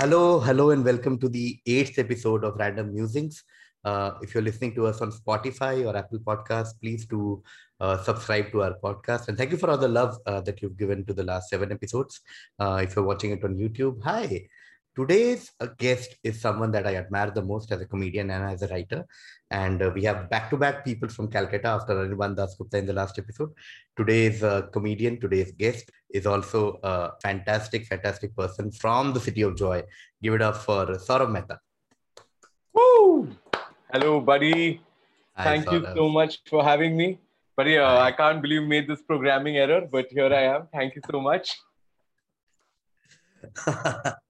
Hello, hello, and welcome to the eighth episode of Random Musings. Uh, if you're listening to us on Spotify or Apple Podcasts, please do uh, subscribe to our podcast. And thank you for all the love uh, that you've given to the last seven episodes. Uh, if you're watching it on YouTube, hi. Today's uh, guest is someone that I admire the most as a comedian and as a writer. And uh, we have back to back people from Calcutta after Anirban Dasgupta in the last episode. Today's uh, comedian, today's guest is also a fantastic, fantastic person from the city of joy. Give it up for Saurabh Mehta. Woo! Hello, buddy. Hi, Thank you so much for having me. Buddy, uh, Hi. I can't believe you made this programming error, but here I am. Thank you so much.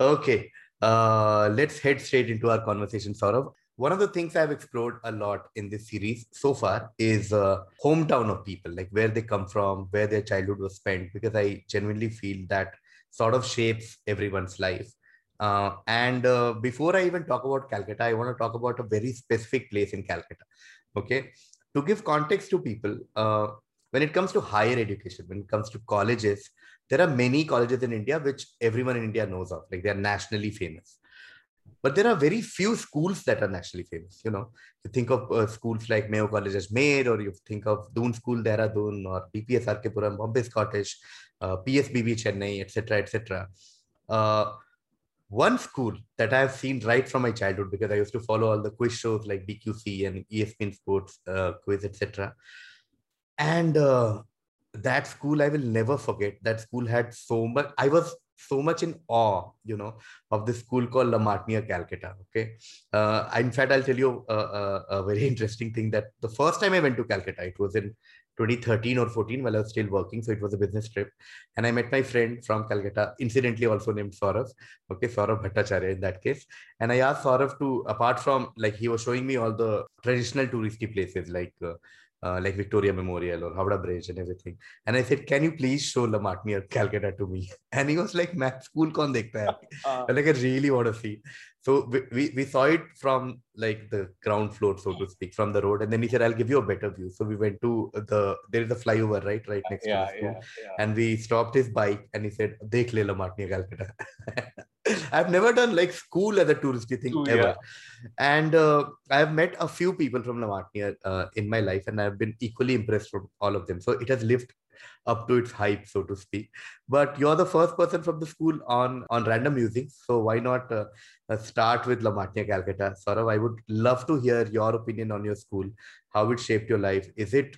okay, uh, let's head straight into our conversation, Saurav. One of the things I've explored a lot in this series so far is uh, hometown of people, like where they come from, where their childhood was spent, because I genuinely feel that sort of shapes everyone's life. Uh, and uh, before I even talk about Calcutta, I want to talk about a very specific place in Calcutta. Okay, to give context to people, uh, when it comes to higher education, when it comes to colleges, there are many colleges in India which everyone in India knows of, like they are nationally famous. But there are very few schools that are nationally famous. You know, you think of uh, schools like Mayo College Ajmer, or you think of Doon School Dehradun, or DPS RK Puram, Bombay Scottish, uh, PSBB Chennai, etc., etc. Uh, one school that I've seen right from my childhood because I used to follow all the quiz shows like BQC and ESPN Sports uh, Quiz, etc. And uh, that school I will never forget. That school had so much. I was so much in awe, you know, of this school called La Martiniere, Calcutta. Okay, uh, in fact, I'll tell you a, a, a very interesting thing. That the first time I went to Calcutta, it was in 2013 or 14 while I was still working, so it was a business trip, and I met my friend from Calcutta, incidentally also named Saurav. Okay, Saurav Bhattacharya in that case, and I asked Saurav to, apart from like he was showing me all the traditional touristy places like. Uh, uh, like Victoria Memorial or Howrah Bridge and everything. And I said, Can you please show La Martiniere, Calcutta to me? And he was like, Man, school kon dekhta hai? Uh, like I really want to see. So we, we, we saw it from like the ground floor, so to speak, from the road. And then he said, I'll give you a better view. So we went to the there is a flyover, right? Right next yeah, to the school. yeah, yeah. And we stopped his bike and he said, Dekh le Martiniere, Calcutta. I've never done like school as a touristy thing School, ever. And uh, I've met a few people from La Martiniere uh, in my life, and I've been equally impressed from all of them. So it has lived up to its hype, so to speak. But you're the first person from the school on on random musings, so why not uh, uh, start with La Martiniere, Calcutta? Saurav, I would love to hear your opinion on your school, how it shaped your life. Is it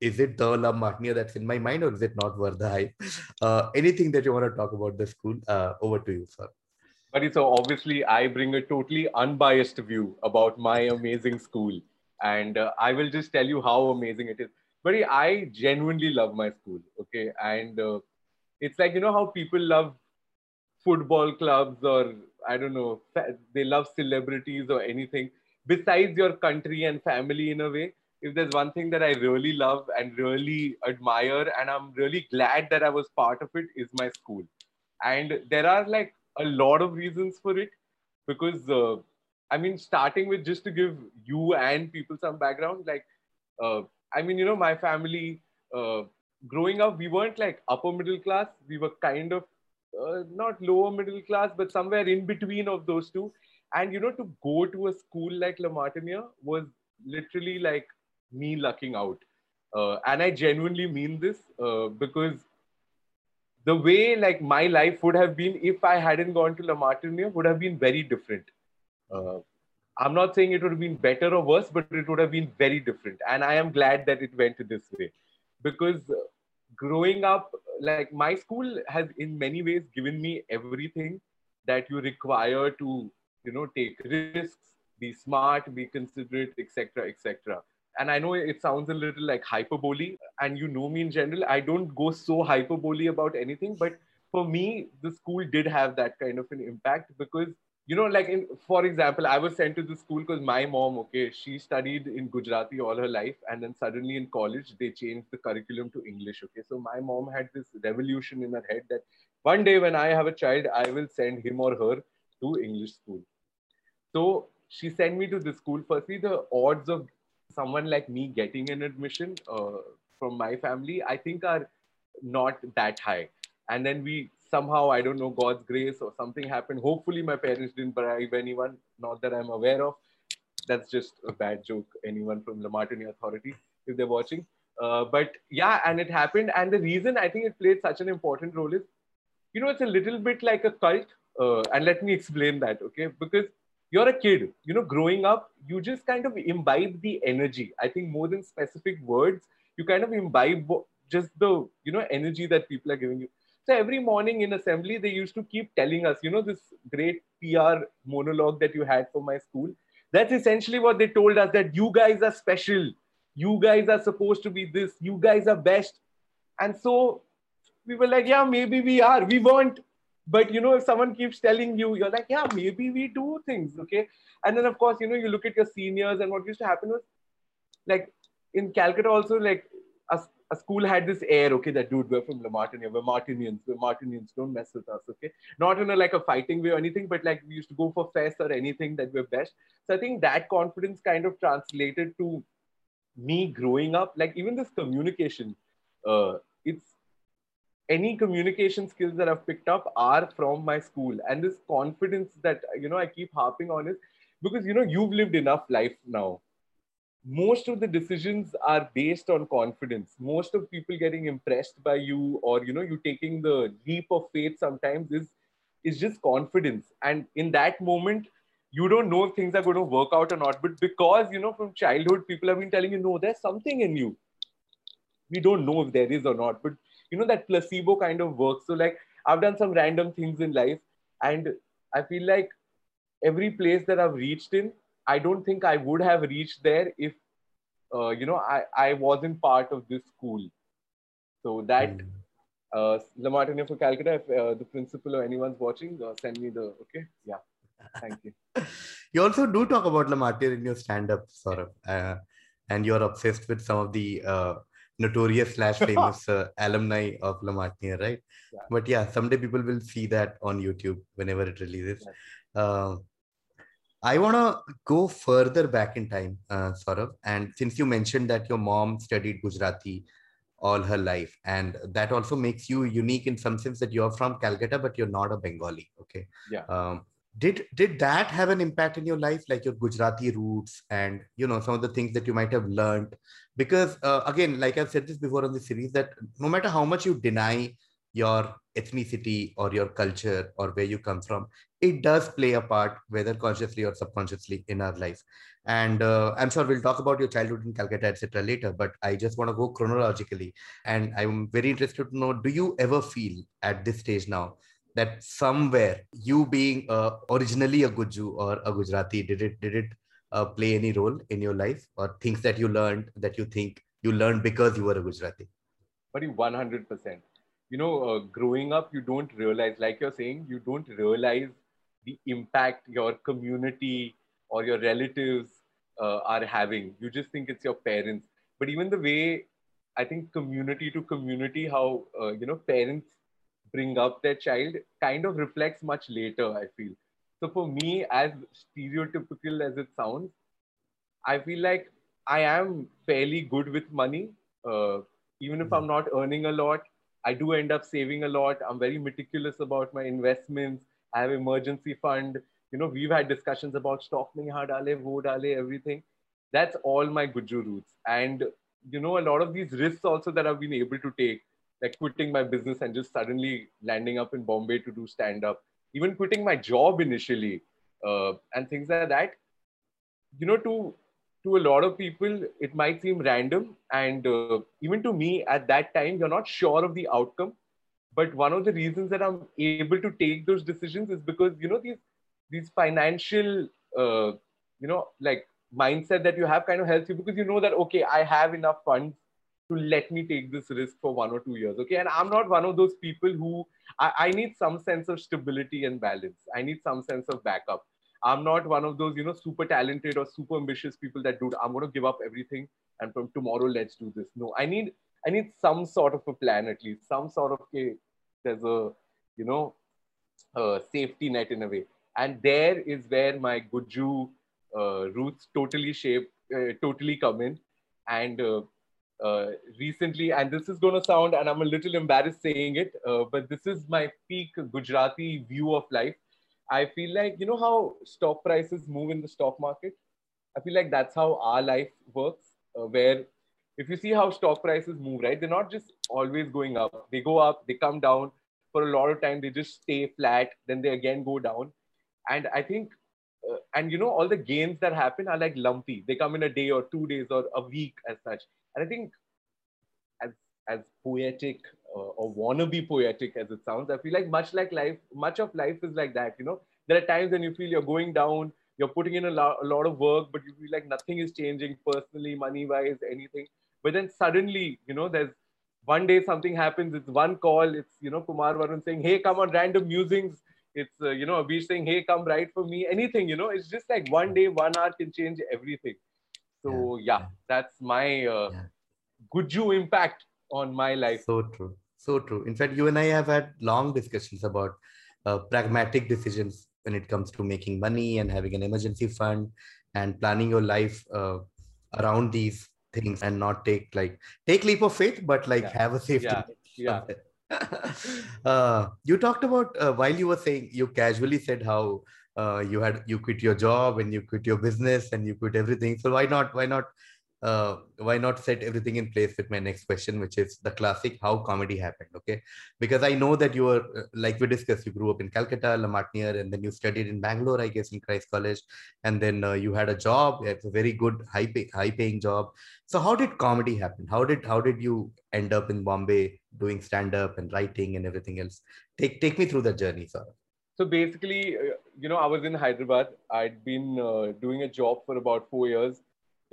is it the La that's in my mind, or is it not worth the hype? Uh, anything that you want to talk about the school, uh, over to you, sir. Buddy, so obviously I bring a totally unbiased view about my amazing school. And uh, I will just tell you how amazing it is. Buddy, I genuinely love my school. Okay. And uh, it's like, you know, how people love football clubs or, I don't know, they love celebrities or anything besides your country and family in a way. If there's one thing that I really love and really admire, and I'm really glad that I was part of it, is my school. And there are like a lot of reasons for it because uh, I mean, starting with just to give you and people some background, like, uh, I mean, you know, my family, uh, growing up, we weren't like upper middle class. We were kind of uh, not lower middle class, but somewhere in between of those two. And, you know, to go to a school like La Martiniere was literally like me lucking out. Uh, and I genuinely mean this uh, because the way like my life would have been if I hadn't gone to La Martiniere would have been very different. I'm not saying it would have been better or worse, but it would have been very different. And I am glad that it went this way because growing up, like my school has in many ways given me everything that you require to, you know, take risks, be smart, be considerate, etc., etc. And I know it sounds a little like hyperbole, and you know me in general. I don't go so hyperbole about anything, but for me, the school did have that kind of an impact because you know, like in for example, I was sent to the school because my mom, okay, she studied in Gujarati all her life, and then suddenly in college they changed the curriculum to English. Okay, so my mom had this revolution in her head that one day when I have a child, I will send him or her to English school. So she sent me to the school. Firstly, the odds of someone like me getting an admission uh, from my family, I think, are not that high. And then we somehow I don't know God's grace or something happened. Hopefully, my parents didn't bribe anyone, not that I'm aware of. That's just a bad joke. Anyone from La Martiniere Authority, if they're watching. Uh, but yeah, and it happened. And the reason I think it played such an important role is, you know, it's a little bit like a cult. Uh, and let me explain that, okay? Because you're a kid, you know, growing up, you just kind of imbibe the energy. I think more than specific words, you kind of imbibe just the, you know, energy that people are giving you. So every morning in assembly, they used to keep telling us, you know, this great PR monologue that you had for my school. That's essentially what they told us that you guys are special. You guys are supposed to be this. You guys are best. And so we were like yeah maybe we are. We weren't. But you know if someone keeps telling you you're like yeah maybe we do things okay? And then of course you know you look at your seniors and what used to happen was like in calcutta also like school had this air okay that dude we're from La Martiniere, we're Martinians, we're Martinians, don't mess with us, okay? Not in a like a fighting way or anything, but like we used to go for fest or anything that we're best. So I think that confidence kind of translated to me growing up, like even this communication, uh, it's any communication skills that I've picked up are from my school. And this confidence that, you know, I keep harping on is because, you know, you've lived enough life now. Most of the decisions are based on confidence. Most of people getting impressed by you or, you know, you taking the leap of faith sometimes is, is just confidence. And in that moment, you don't know if things are going to work out or not. But because, you know, from childhood, people have been telling you, no, there's something in you. We don't know if there is or not. But, you know, that placebo kind of works. So, like, I've done some random things in life. And I feel like every place that I've reached in, I don't think I would have reached there if, uh, you know, I, I wasn't part of this school. So that, mm. uh, for Calcutta, if uh, the principal or anyone's watching, uh, send me the, okay? Yeah. Thank you. you also do talk about La Martiniere in your stand-up, sort of, uh, and you're obsessed with some of the uh, notorious slash famous uh, alumni of La Martiniere, right? Yeah. But yeah, someday people will see that on YouTube whenever it releases. Yes. Uh, I want to go further back in time, uh, Saurav. And since you mentioned that your mom studied Gujarati all her life, and that also makes you unique in some sense that you're from Calcutta, but you're not a Bengali. Okay. Yeah. Um, did did that have an impact in your life like your gujarati roots and you know some of the things that you might have learned because uh, again like i've said this before on the series that no matter how much you deny your ethnicity or your culture or where you come from it does play a part whether consciously or subconsciously in our life and uh, i'm sure we'll talk about your childhood in calcutta etc later but i just want to go chronologically and i'm very interested to know do you ever feel at this stage now that somewhere you being uh, originally a Guju or a Gujarati, did it did it uh, play any role in your life or things that you learned that you think you learned because you were a Gujarati? But 100%. You know, uh, growing up, you don't realize, like you're saying, you don't realize the impact your community or your relatives uh, are having. You just think it's your parents. But even the way I think community to community, how, uh, you know, parents bring up their child kind of reflects much later, I feel. So for me, as stereotypical as it sounds, I feel like I am fairly good with money. Uh, even if I'm not earning a lot, I do end up saving a lot. I'm very meticulous about my investments. I have emergency fund. You know, we've had discussions about stock mein dale, everything. That's all my Guju roots. And, you know, a lot of these risks also that I've been able to take like quitting my business and just suddenly landing up in Bombay to do stand up, even quitting my job initially, uh, and things like that. You know, to to a lot of people, it might seem random, and uh, even to me at that time, you're not sure of the outcome. But one of the reasons that I'm able to take those decisions is because you know these these financial, uh, you know, like mindset that you have kind of helps you because you know that okay, I have enough funds to let me take this risk for one or two years. Okay. And I'm not one of those people who I, I, need some sense of stability and balance. I need some sense of backup. I'm not one of those, you know, super talented or super ambitious people that do, I'm going to give up everything and from tomorrow, let's do this. No, I need, I need some sort of a plan at least, some sort of a, there's a, you know, a safety net in a way. And there is where my Guju uh, roots totally shape, uh, totally come in. And uh, uh, recently, and this is going to sound, and I'm a little embarrassed saying it, uh, but this is my peak Gujarati view of life. I feel like, you know how stock prices move in the stock market? I feel like that's how our life works, uh, where if you see how stock prices move, right, they're not just always going up. They go up, they come down. For a lot of time, they just stay flat, then they again go down. And I think, uh, and you know, all the gains that happen are like lumpy. They come in a day or two days or a week as such. And I think, as as poetic or wannabe poetic as it sounds, I feel like much like life, much of life is like that. You know, there are times when you feel you're going down, you're putting in a, lo- a lot of work, but you feel like nothing is changing personally, money wise, anything. But then suddenly, you know, there's one day something happens. It's one call. It's you know Kumar Varun saying, "Hey, come on, random musings." It's uh, you know Abish saying, "Hey, come write for me." Anything, you know. It's just like one day, one hour can change everything. So yeah, yeah that's my uh, yeah. Guju impact on my life. So true, so true. In fact, you and I have had long discussions about uh, pragmatic decisions when it comes to making money and having an emergency fund and planning your life uh, around these things and not take like take leap of faith but like yeah. have a safety yeah, yeah. uh, you talked about uh, while you were saying you casually said how uh, you had you quit your job and you quit your business and you quit everything so why not why not uh, why not set everything in place with my next question, which is the classic how comedy happened. Okay. Because I know that you were, uh, like we discussed, you grew up in Calcutta, La Martiniere, and then you studied in Bangalore, I guess, in Christ College. And then uh, you had a job. It's a very good, high, pay, high paying job. So how did comedy happen? How did, how did you end up in Bombay doing stand up and writing and everything else? Take, take me through that journey, sir. So basically, uh, you know, I was in Hyderabad. I'd been uh, doing a job for about four years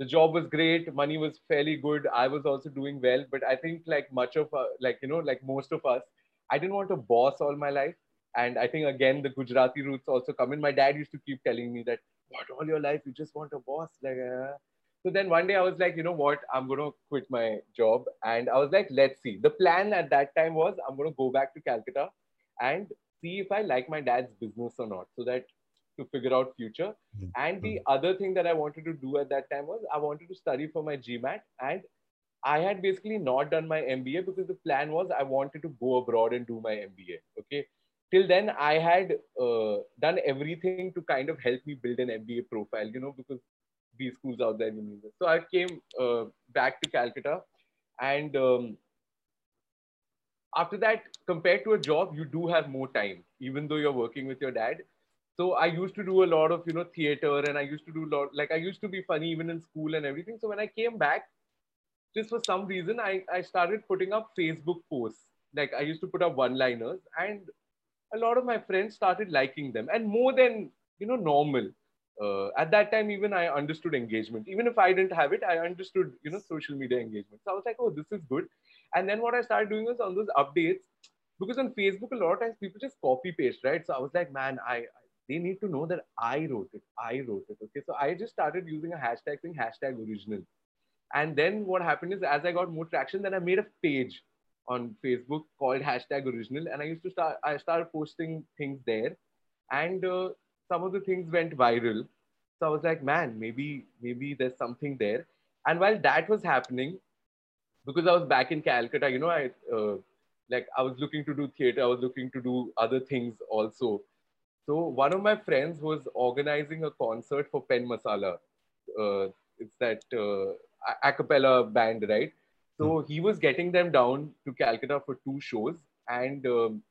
the job was great money was fairly good i was also doing well but i think like much of uh, like you know like most of us i didn't want a boss all my life. And i think again the gujarati roots also come in. My dad used to keep telling me that what all your life you just want a boss. Like uh. so then one day i was like you know what? I'm going to quit my job. And i was like let's see. The plan at that time was i'm going to go back to calcutta and see if i like my dad's business or not. So that to figure out future. Mm-hmm. And the other thing that I wanted to do at that time was I wanted to study for my GMAT. And I had basically not done my MBA because the plan was I wanted to go abroad and do my MBA. Okay. Till then, I had uh, done everything to kind of help me build an MBA profile, you know, because these schools out there, you need this. So I came uh, back to Calcutta and um, after that, compared to a job, you do have more time, even though you're working with your dad so I used to do a lot of you know theater, and I used to do a lot like I used to be funny even in school and everything. So when I came back, just for some reason, I I started putting up Facebook posts. Like I used to put up one-liners, and a lot of my friends started liking them, and more than you know normal. Uh, at that time, even I understood engagement. Even if I didn't have it, I understood you know social media engagement. So I was like, oh, this is good. And then what I started doing was on those updates, because on Facebook, a lot of times people just copy paste, right? So I was like, man, I, they need to know that I wrote it. I wrote it. Okay. So I just started using a hashtag thing, hashtag original. And then what happened is as I got more traction, then I made a page on Facebook called hashtag original. And I used to start, I started posting things there. And uh, some of the things went viral. So I was like, man, maybe, maybe there's something there. And while that was happening, because I was back in Calcutta, you know, I, uh, like I was looking to do theater, I was looking to do other things also. So one of my friends was organizing a concert for Penn Masala. Uh, it's that uh, a cappella band, right? So mm. he was getting them down to Calcutta for two shows, and um,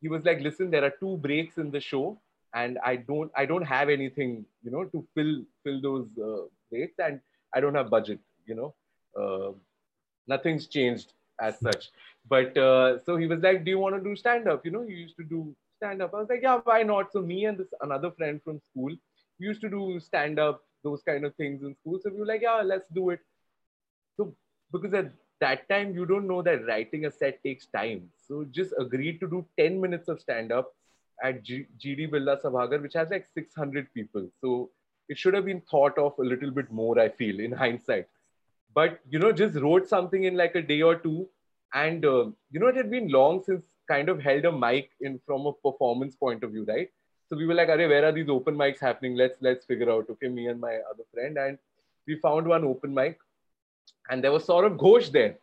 he was like, "Listen, there are two breaks in the show, and I don't, I don't have anything, you know, to fill fill those uh, breaks, and I don't have budget, you know, uh, nothing's changed as such." But uh, so he was like, "Do you want to do stand up? You know, you used to do stand up. I was like, yeah, why not? So me and this another friend from school we used to do stand up, those kind of things in school. So we were like, yeah, let's do it. So because at that time you don't know that writing a set takes time. So just agreed to do 10 minutes of stand up at G- GD Birla Sabhagar, which has like 600 people. So it should have been thought of a little bit more, I feel, in hindsight. But, you know, just wrote something in like a day or two. And, uh, you know, it had been long since kind of held a mic in from a performance point of view, right? So we were like, Are, where are these open mics happening? Let's let's figure out. Okay, me and my other friend, and we found one open mic. and there was sort of Ghosh there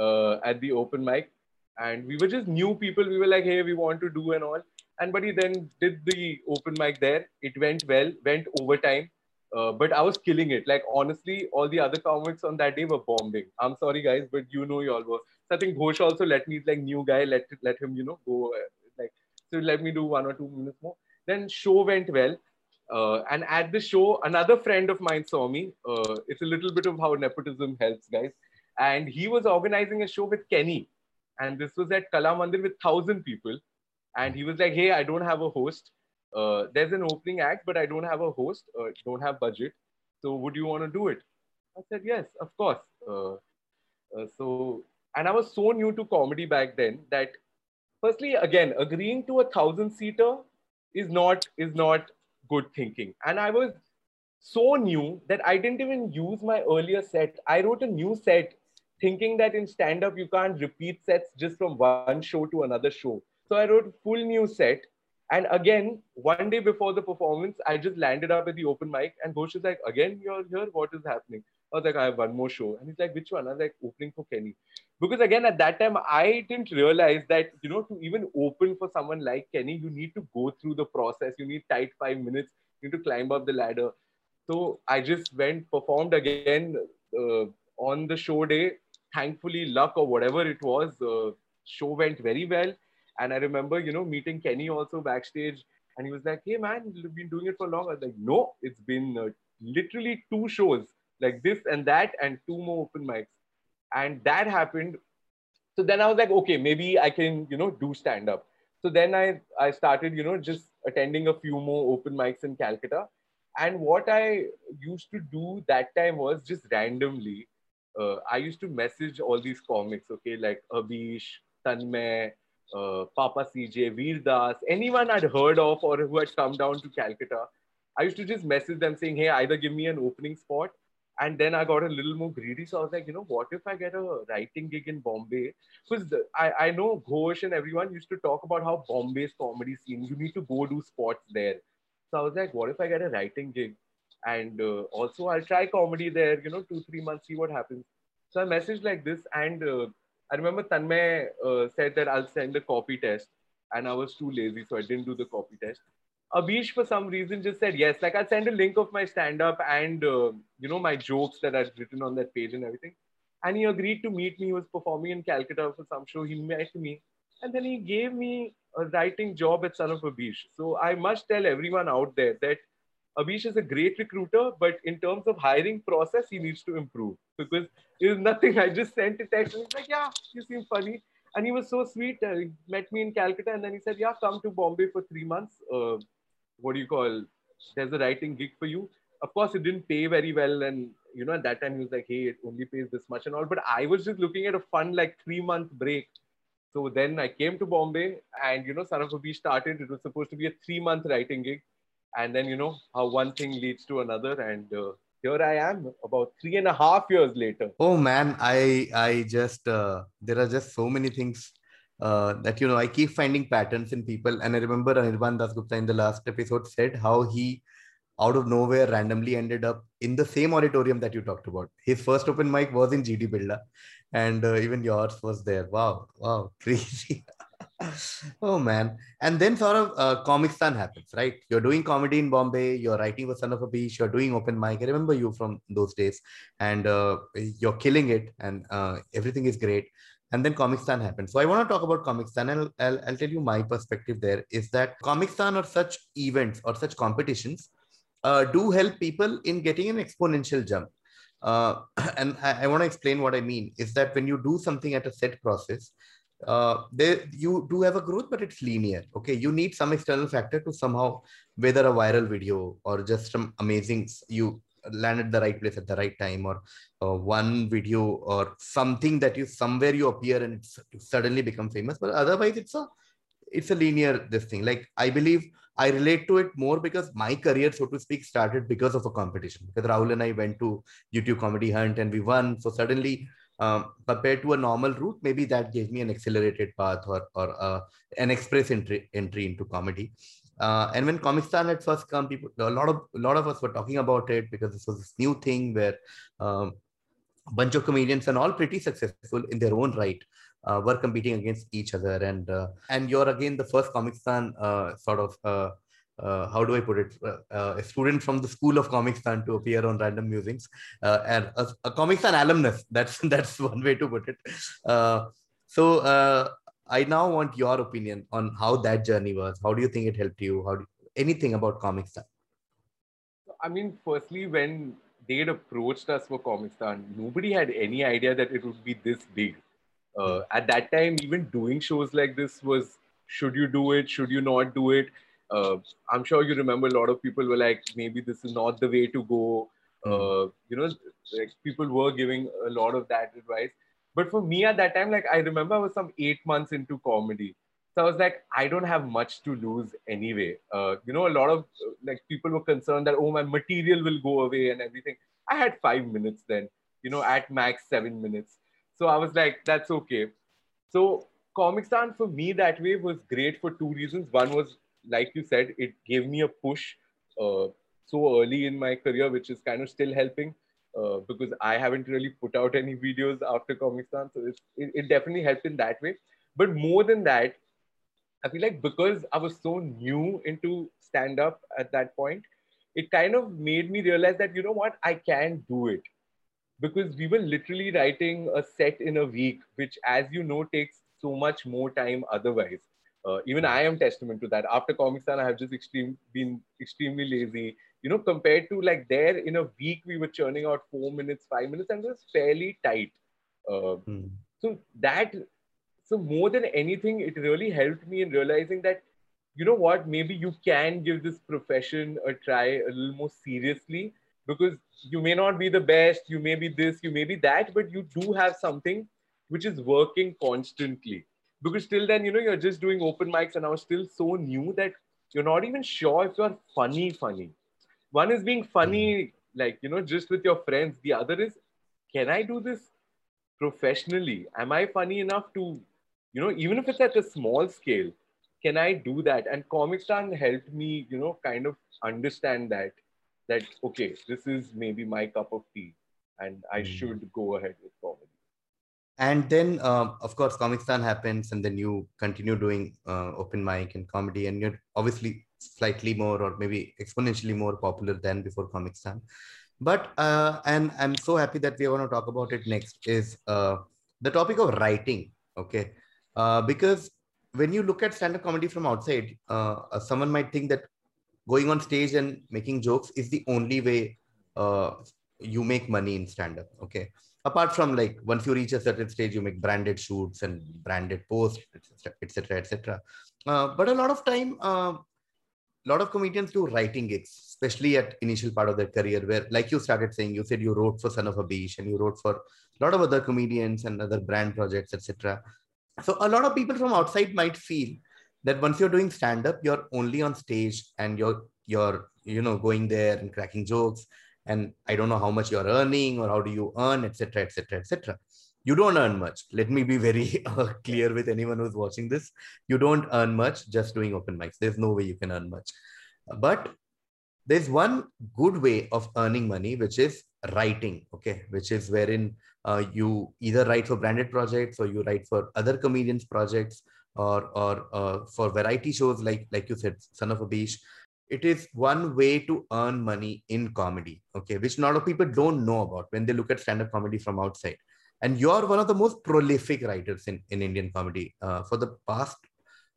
uh, at the open mic, and we were just new people. We were like, hey, we want to do and all. And but he then did the open mic there. It went well, went overtime. Uh, but I was killing it. Like honestly, all the other comics on that day were bombing. I'm sorry, guys, but you know you all were. So I think Ghosh also let me like new guy, let let him you know go uh, like so let me do one or two minutes more. Then show went well. Uh, and at the show, another friend of mine saw me. Uh, it's a little bit of how nepotism helps, guys. And he was organizing a show with Kenny. And this was at Kala Mandir with 1,000 people. And he was like, hey, I don't have a host. Uh, there's an opening act, but I don't have a host, uh, don't have budget. So would you want to do it? I said, yes, of course. Uh, uh, so, and I was so new to comedy back then that firstly, again, agreeing to a thousand seater is not, is not good thinking. And I was so new that I didn't even use my earlier set. I wrote a new set thinking that in stand up you can't repeat sets just from one show to another show. So I wrote full new set. And again, one day before the performance, I just landed up at the open mic and Ghosh is like, again, you're here? What is happening? I was like, I have one more show. And he's like, which one? I was like, opening for Kenny. Because again, at that time, I didn't realize that, you know, to even open for someone like Kenny, you need to go through the process. You need tight five minutes You need to climb up the ladder. So I just went, performed again uh, on the show day. Thankfully, luck or whatever it was, uh, show went very well. And I remember, you know, meeting Kenny also backstage. And he was like, hey, man, you've been doing it for long. I was like, no, it's been uh, literally two shows, like this and that, and two more open mics. And that happened. So then I was like, okay, maybe I can, you know, do stand up. So then I, I started, you know, just attending a few more open mics in Calcutta. And what I used to do that time was just randomly, uh, I used to message all these comics, okay, like Abish, Tanmay, uh, Papa CJ, Veer Das, anyone I'd heard of or who had come down to Calcutta. I used to just message them saying, hey, either give me an opening spot. And then I got a little more greedy. So I was like, you know, what if I get a writing gig in Bombay? Because I, I know Ghosh and everyone used to talk about how Bombay's comedy scene, you need to go do spots there. So I was like, what if I get a writing gig? And uh, also, I'll try comedy there, you know, two, three months, see what happens. So I messaged like this. And uh, I remember Tanmay uh, said that I'll send a copy test. And I was too lazy, so I didn't do the copy test. Abish, for some reason, just said yes. Like I'll send a link of my stand-up and uh, you know my jokes that I'd written on that page and everything. And he agreed to meet me. He was performing in Calcutta for some show. He met me, and then he gave me a writing job at Son of Abish. So I must tell everyone out there that Abish is a great recruiter, but in terms of hiring process, he needs to improve because there's nothing. I just sent a text and he's like, "Yeah, you seem funny." And he was so sweet. Uh, he met me in Calcutta and then he said, Yeah, come to Bombay for three months. Uh, what do you call there's a writing gig for you. Of course it didn't pay very well and you know at that time he was like hey it only pays this much and all. But i was just looking at a fun like three month break. So then i came to bombay and you know son started. It was supposed to be a three month writing gig. And then you know how one thing leads to another and uh, here i am about three and a half years later. Oh man i i just uh, there are just so many things uh, that you know I keep finding patterns in people. And I remember Anirban Dasgupta in the last episode said how he out of nowhere randomly ended up in the same auditorium that you talked about. His first open mic was in GD Birla, and uh, even yours was there. Wow, wow, crazy. oh man. And then sort of uh, Comicstaan happens, right? You're doing comedy in Bombay, you're writing with Son of Abish, you're doing open mic. I remember you from those days, and uh, you're killing it, and uh, everything is great and then Comic Comicstaan happened. So I want to talk about Comic Comicstaan and I'll, I'll, I'll, tell you my perspective there is that Comic Comicstaan or such events or such competitions uh, do help people in getting an exponential jump. Uh, and I, I want to explain what I mean is that when you do something at a set process, uh, there you do have a growth, but it's linear. Okay, you need some external factor to somehow, whether a viral video or just some amazing you land at the right place at the right time or uh, one video or something that you somewhere you appear and it's suddenly become famous. But otherwise it's a it's a linear this thing. Like i believe i relate to it more because my career so to speak started because of a competition. Because rahul and i went to youtube comedy hunt and we won. So suddenly um, compared to a normal route maybe that gave me an accelerated path or or uh, an express entry entry into comedy uh, and when Comicstaan had first come, people a lot of a lot of us were talking about it because this was this new thing where um, a bunch of comedians and all pretty successful in their own right uh, were competing against each other. And uh, and you're again the first Comicstaan uh, sort of uh, uh, how do I put it? Uh, a student from the school of Comicstaan to appear on Random Musings. And a, a alumnus. That's that's one way to put it. So I now want your opinion on how that journey was. How do you think it helped you? How do, anything about Comic Comicstaan I mean firstly when they had approached us for Comic Comicstaan nobody had any idea that it would be this big. Uh, at that time even doing shows like this was should you do it? Should you not do it? Uh, i'm sure you remember a lot of people were like maybe this is not the way to go. Hmm. uh, you know like people were giving a lot of that advice but for me at that time like i remember i was some eight months into comedy. So i was like i don't have much to lose anyway. Uh, you know a lot of like people were concerned that oh my material will go away and everything. I had five minutes then you know at max seven minutes. So I was like, that's okay. So Comicstaan for me that way was great for two reasons. One was, like you said, it gave me a push uh, so early in my career, which is kind of still helping uh, because I haven't really put out any videos after Comicstaan. So it, it definitely helped in that way. But more than that, I feel like because I was so new into stand up at that point, it kind of made me realize that, you know what, I can do it because we were literally writing a set in a week, which, as you know, takes so much more time otherwise. Uh, even I am testament to that. After Comicstaan, I have just extreme, been extremely lazy. You know, compared to like there in a week, we were churning out four minutes, five minutes, and it was fairly tight. Uh, hmm. So that, so more than anything, it really helped me in realizing that, you know what, maybe you can give this profession a try a little more seriously because you may not be the best, you may be this, you may be that, but you do have something which is working constantly. Because till then, you know, you're just doing open mics and I was still so new that you're not even sure if you're funny, funny. One is being funny, like, you know, just with your friends. The other is, can I do this professionally? Am I funny enough to, you know, even if it's at a small scale, can I do that? And Comicstaan helped me, you know, kind of understand that that okay, this is maybe my cup of tea, and I mm. should go ahead with comedy. And then, um, of course, Comicstaan happens, and then you continue doing uh, open mic and comedy, and you're obviously slightly more or maybe exponentially more popular than before Comicstaan. But uh, and I'm so happy that we are going to talk about it next is uh, the topic of writing. Okay, uh, because when you look at stand-up comedy from outside, uh, someone might think that going on stage and making jokes is the only way uh, you make money in stand up okay apart from like once you reach a certain stage you make branded shoots and branded posts etc etc etc uh, but a lot of time a lot of comedians do writing gigs especially at initial part of their career where like you started saying you said you wrote for Son of Abish and you wrote for a lot of other comedians and other brand projects etc so a lot of people from outside might feel that once you're doing stand up you're only on stage and you're you're you know going there and cracking jokes and i don't know how much you're earning or how do you earn etc etc etc you don't earn much. Let me be very uh, clear with anyone who's watching this. You don't earn much just doing open mics. There's no way you can earn much. But there's one good way of earning money which is writing okay? Which is wherein uh, you either write for branded projects or you write for other comedians projects or or uh, for variety shows like like you said Son of Abish it is one way to earn money in comedy okay? Which a lot of people don't know about when they look at stand-up comedy from outside and you're one of the most prolific writers in, in indian comedy uh, for the past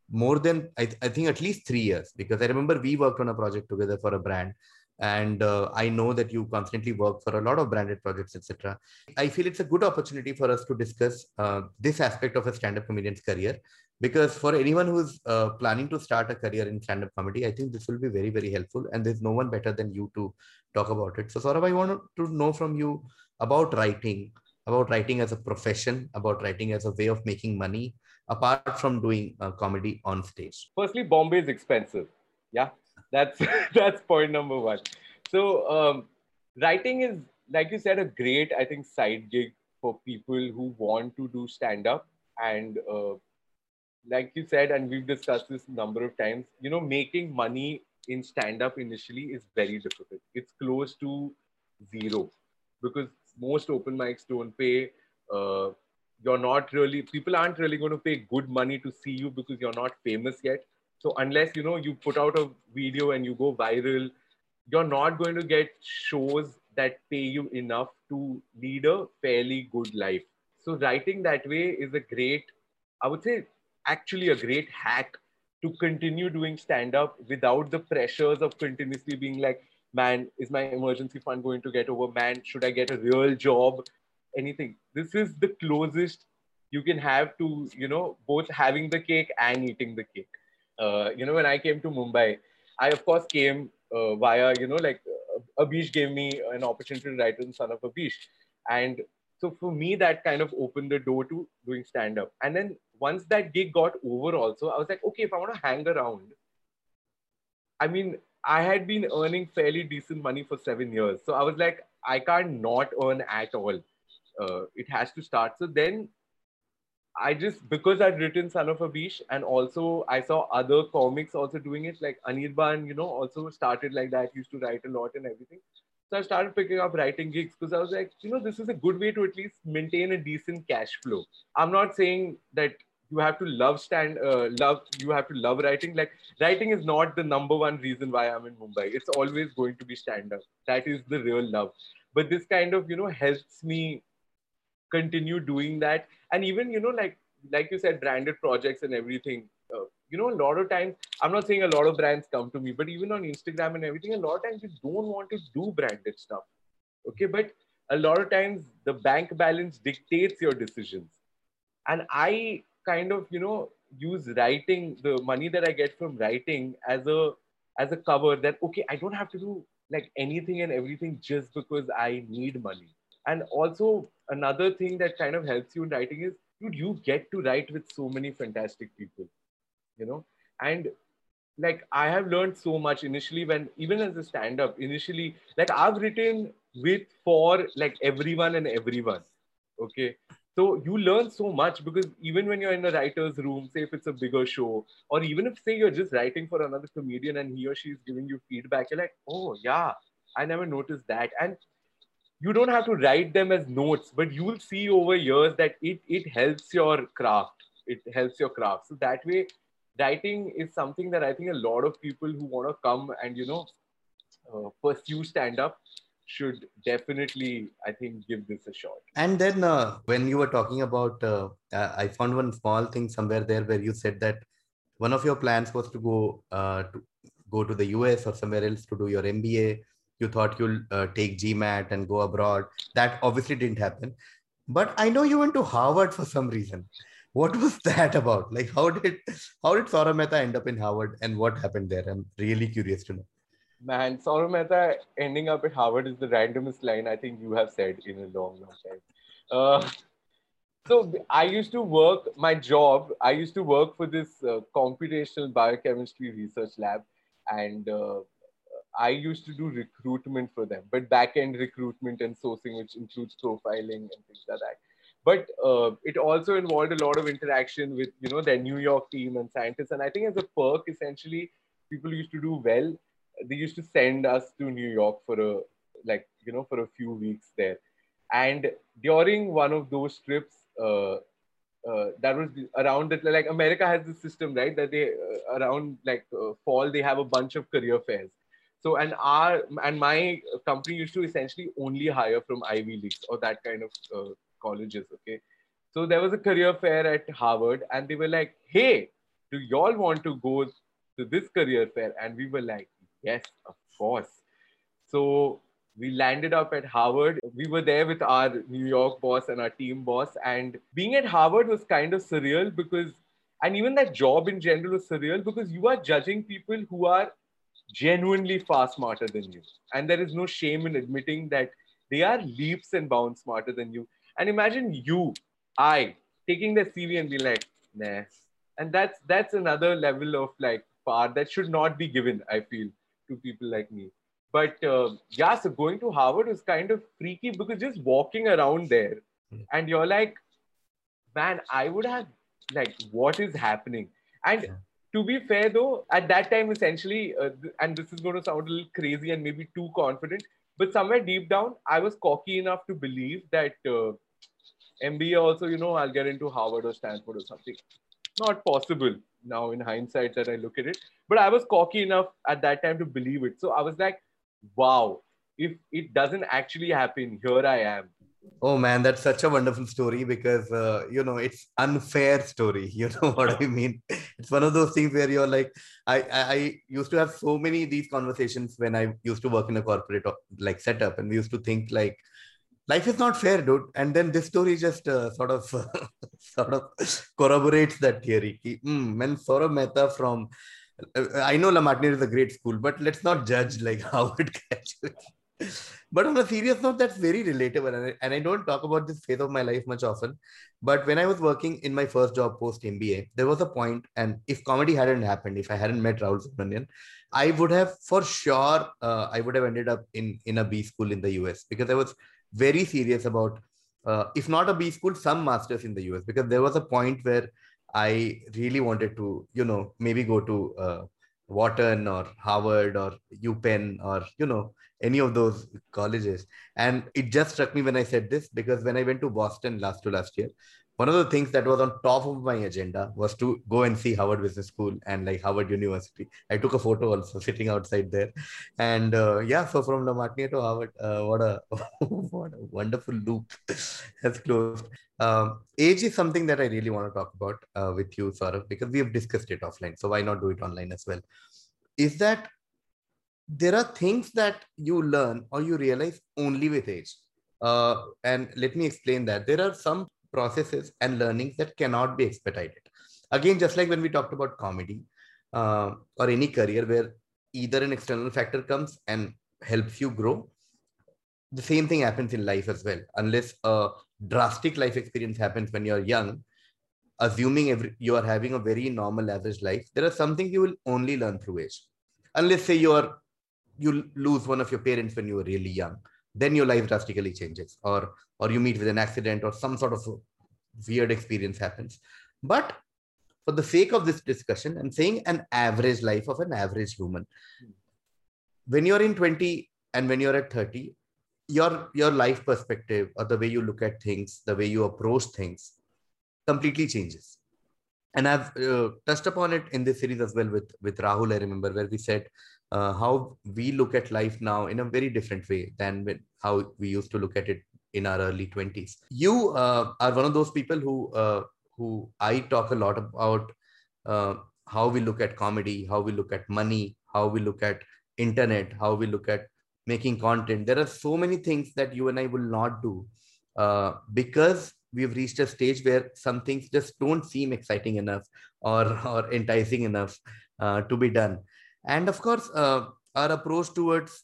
more than I, I think at least three years because i remember we worked on a project together for a brand. And uh, i know that you constantly work for a lot of branded projects etc i feel it's a good opportunity for us to discuss uh, this aspect of a stand-up comedian's career because for anyone who's uh, planning to start a career in stand-up comedy i think this will be very very helpful. And there's no one better than you to talk about it. So Saurabh, i want to know from you about writing about writing as a profession about writing as a way of making money apart from doing uh, comedy on stage. Firstly bombay is expensive. Yeah that's that's point number one. So um, writing is like you said a great i think side gig for people who want to do stand up and uh, like you said, and we've discussed this number of times, you know, making money in stand up initially is very difficult. It's close to zero because most open mics don't pay. Uh, you're not really people aren't really going to pay good money to see you because you're not famous yet. So unless you know you put out a video and you go viral, you're not going to get shows that pay you enough to lead a fairly good life. So writing that way is a great, I would say, actually a great hack to continue doing stand up without the pressures of continuously being like, man, is my emergency fund going to get over? Man, should I get a real job? Anything. This is the closest you can have to, you know, both having the cake and eating the cake. Uh, you know, when I came to Mumbai, I of course came uh, via, you know, like uh, Abish gave me an opportunity to write in Son of Abish. And so for me, that kind of opened the door to doing stand up. And then once that gig got over, also, I was like, okay, if I want to hang around, I mean, I had been earning fairly decent money for seven years. So I was like, I can't not earn at all. Uh, it has to start. So then I just, because I'd written Son of Abish and also I saw other comics also doing it, like Anirban, you know, also started like that, used to write a lot and everything. So I started picking up writing gigs because I was like, you know, this is a good way to at least maintain a decent cash flow. I'm not saying that you have to love stand uh, love you have to love writing. Like writing is not the number one reason why i'm in mumbai. It's always going to be stand up. That is the real love. But this kind of you know helps me continue doing that. And even you know like like you said branded projects and everything uh, you know a lot of times i'm not saying a lot of brands come to me but even on instagram and everything a lot of times you don't want to do branded stuff. Okay but a lot of times the bank balance dictates your decisions. And i kind of you know use writing the money that i get from writing as a as a cover that okay i don't have to do like anything and everything just because i need money. And also another thing that kind of helps you in writing is dude you get to write with so many fantastic people you know? And like i have learned so much initially when even as a stand up initially like i've written with for like everyone and everyone okay so you learn so much because even when you're in a writer's room, say if it's a bigger show, or even if say you're just writing for another comedian and he or she is giving you feedback, you're like, oh yeah, I never noticed that. And you don't have to write them as notes, but you'll see over years that it it helps your craft. It helps your craft. So that way, writing is something that I think a lot of people who want to come and you know uh, pursue stand up should definitely, I think, give this a shot. And then uh, when you were talking about, uh, I found one small thing somewhere there where you said that one of your plans was to go uh, to go to the US or somewhere else to do your MBA. You thought you'll uh, take GMAT and go abroad. That obviously didn't happen. But I know you went to Harvard for some reason. What was that about? Like, how did how did Saurabh Mehta end up in Harvard, and what happened there? I'm really curious to know. Man, Saurabh Mehta ending up at Harvard is the randomest line I think you have said in a long, long time. Uh, so I used to work, my job, I used to work for this uh, computational biochemistry research lab. And uh, I used to do recruitment for them, but back-end recruitment and sourcing, which includes profiling and things like that. But uh, it also involved a lot of interaction with, you know, their New York team and scientists. And I think as a perk, essentially, people used to do well they used to send us to New York for a like you know for a few weeks there, and during one of those trips, uh, uh, that was around that like America has this system right that they uh, around like uh, fall they have a bunch of career fairs. So and our and my company used to essentially only hire from Ivy Leagues or that kind of uh, colleges. Okay, so there was a career fair at Harvard, and they were like, "Hey, do y'all want to go to this career fair?" And we were like, Yes, of course. So we landed up at Harvard. We were there with our New York boss and our team boss. And being at Harvard was kind of surreal because, and even that job in general was surreal because you are judging people who are genuinely far smarter than you. And there is no shame in admitting that they are leaps and bounds smarter than you. And imagine you, I, taking the CV and be like, nah. And that's that's another level of like power that should not be given, I feel to people like me. But uh, yeah, so going to Harvard was kind of freaky because just walking around there hmm. and you're like, man, I would have, like, what is happening? And to be fair though, at that time, essentially, uh, and this is going to sound a little crazy and maybe too confident, but somewhere deep down, I was cocky enough to believe that uh, MBA also, you know, I'll get into Harvard or Stanford or something. Not possible now in hindsight that I look at it. But I was cocky enough at that time to believe it. So I was like, wow, if it doesn't actually happen, here I am. Oh man, that's such a wonderful story because uh, you know it's unfair story. You know what I mean? It's one of those things where you're like, I, I, I used to have so many these conversations when I used to work in a corporate like setup, and we used to think like, life is not fair, dude. And then this story just uh, sort of sort of corroborates that theory. Mm, when Mehta from I know La Martiniere is a great school, but let's not judge like how it graduates but on a serious note, that's very relatable. And I, and I don't talk about this phase of my life much often. But when I was working in my first job post MBA, there was a point, and if comedy hadn't happened, if I hadn't met Rahul Subramanian, I would have for sure, uh, I would have ended up in, in a B school in the US because I was very serious about, uh, if not a B school, some masters in the US because there was a point where I really wanted to, you know, maybe go to uh, Wharton or Harvard or UPenn or, you know, any of those colleges. And it just struck me when I said this because when I went to Boston last to last year, one of the things that was on top of my agenda was to go and see Harvard Business School and like Harvard University. I took a photo also sitting outside there, and uh, yeah. So from the Martiniere to Harvard, uh, what a what a wonderful loop has closed. Um, age is something that I really want to talk about uh, with you, Saurabh, because we have discussed it offline. So why not do it online as well? Is that there are things that you learn or you realize only with age. Uh, and let me explain that. There are some processes and learnings that cannot be expedited. Again, just like when we talked about comedy uh, or any career where either an external factor comes and helps you grow, the same thing happens in life as well. Unless a drastic life experience happens when you're young, assuming every, you are having a very normal average life, there are some things you will only learn through age. Unless say you are you lose one of your parents when you were really young then your life drastically changes or or you meet with an accident or some sort of weird experience happens. But for the sake of this discussion i'm saying an average life of an average human. When you're in 20 and when you're at 30 your your life perspective or the way you look at things the way you approach things completely changes. And i've uh, touched upon it in this series as well with with rahul i remember where we said uh, how we look at life now in a very different way than how we used to look at it in our early 20s you uh, are one of those people who uh, who i talk a lot about uh, how we look at comedy how we look at money how we look at internet how we look at making content. There are so many things that you and i will not do uh, because we've reached a stage where some things just don't seem exciting enough or or enticing enough uh, to be done and of course uh, our approach towards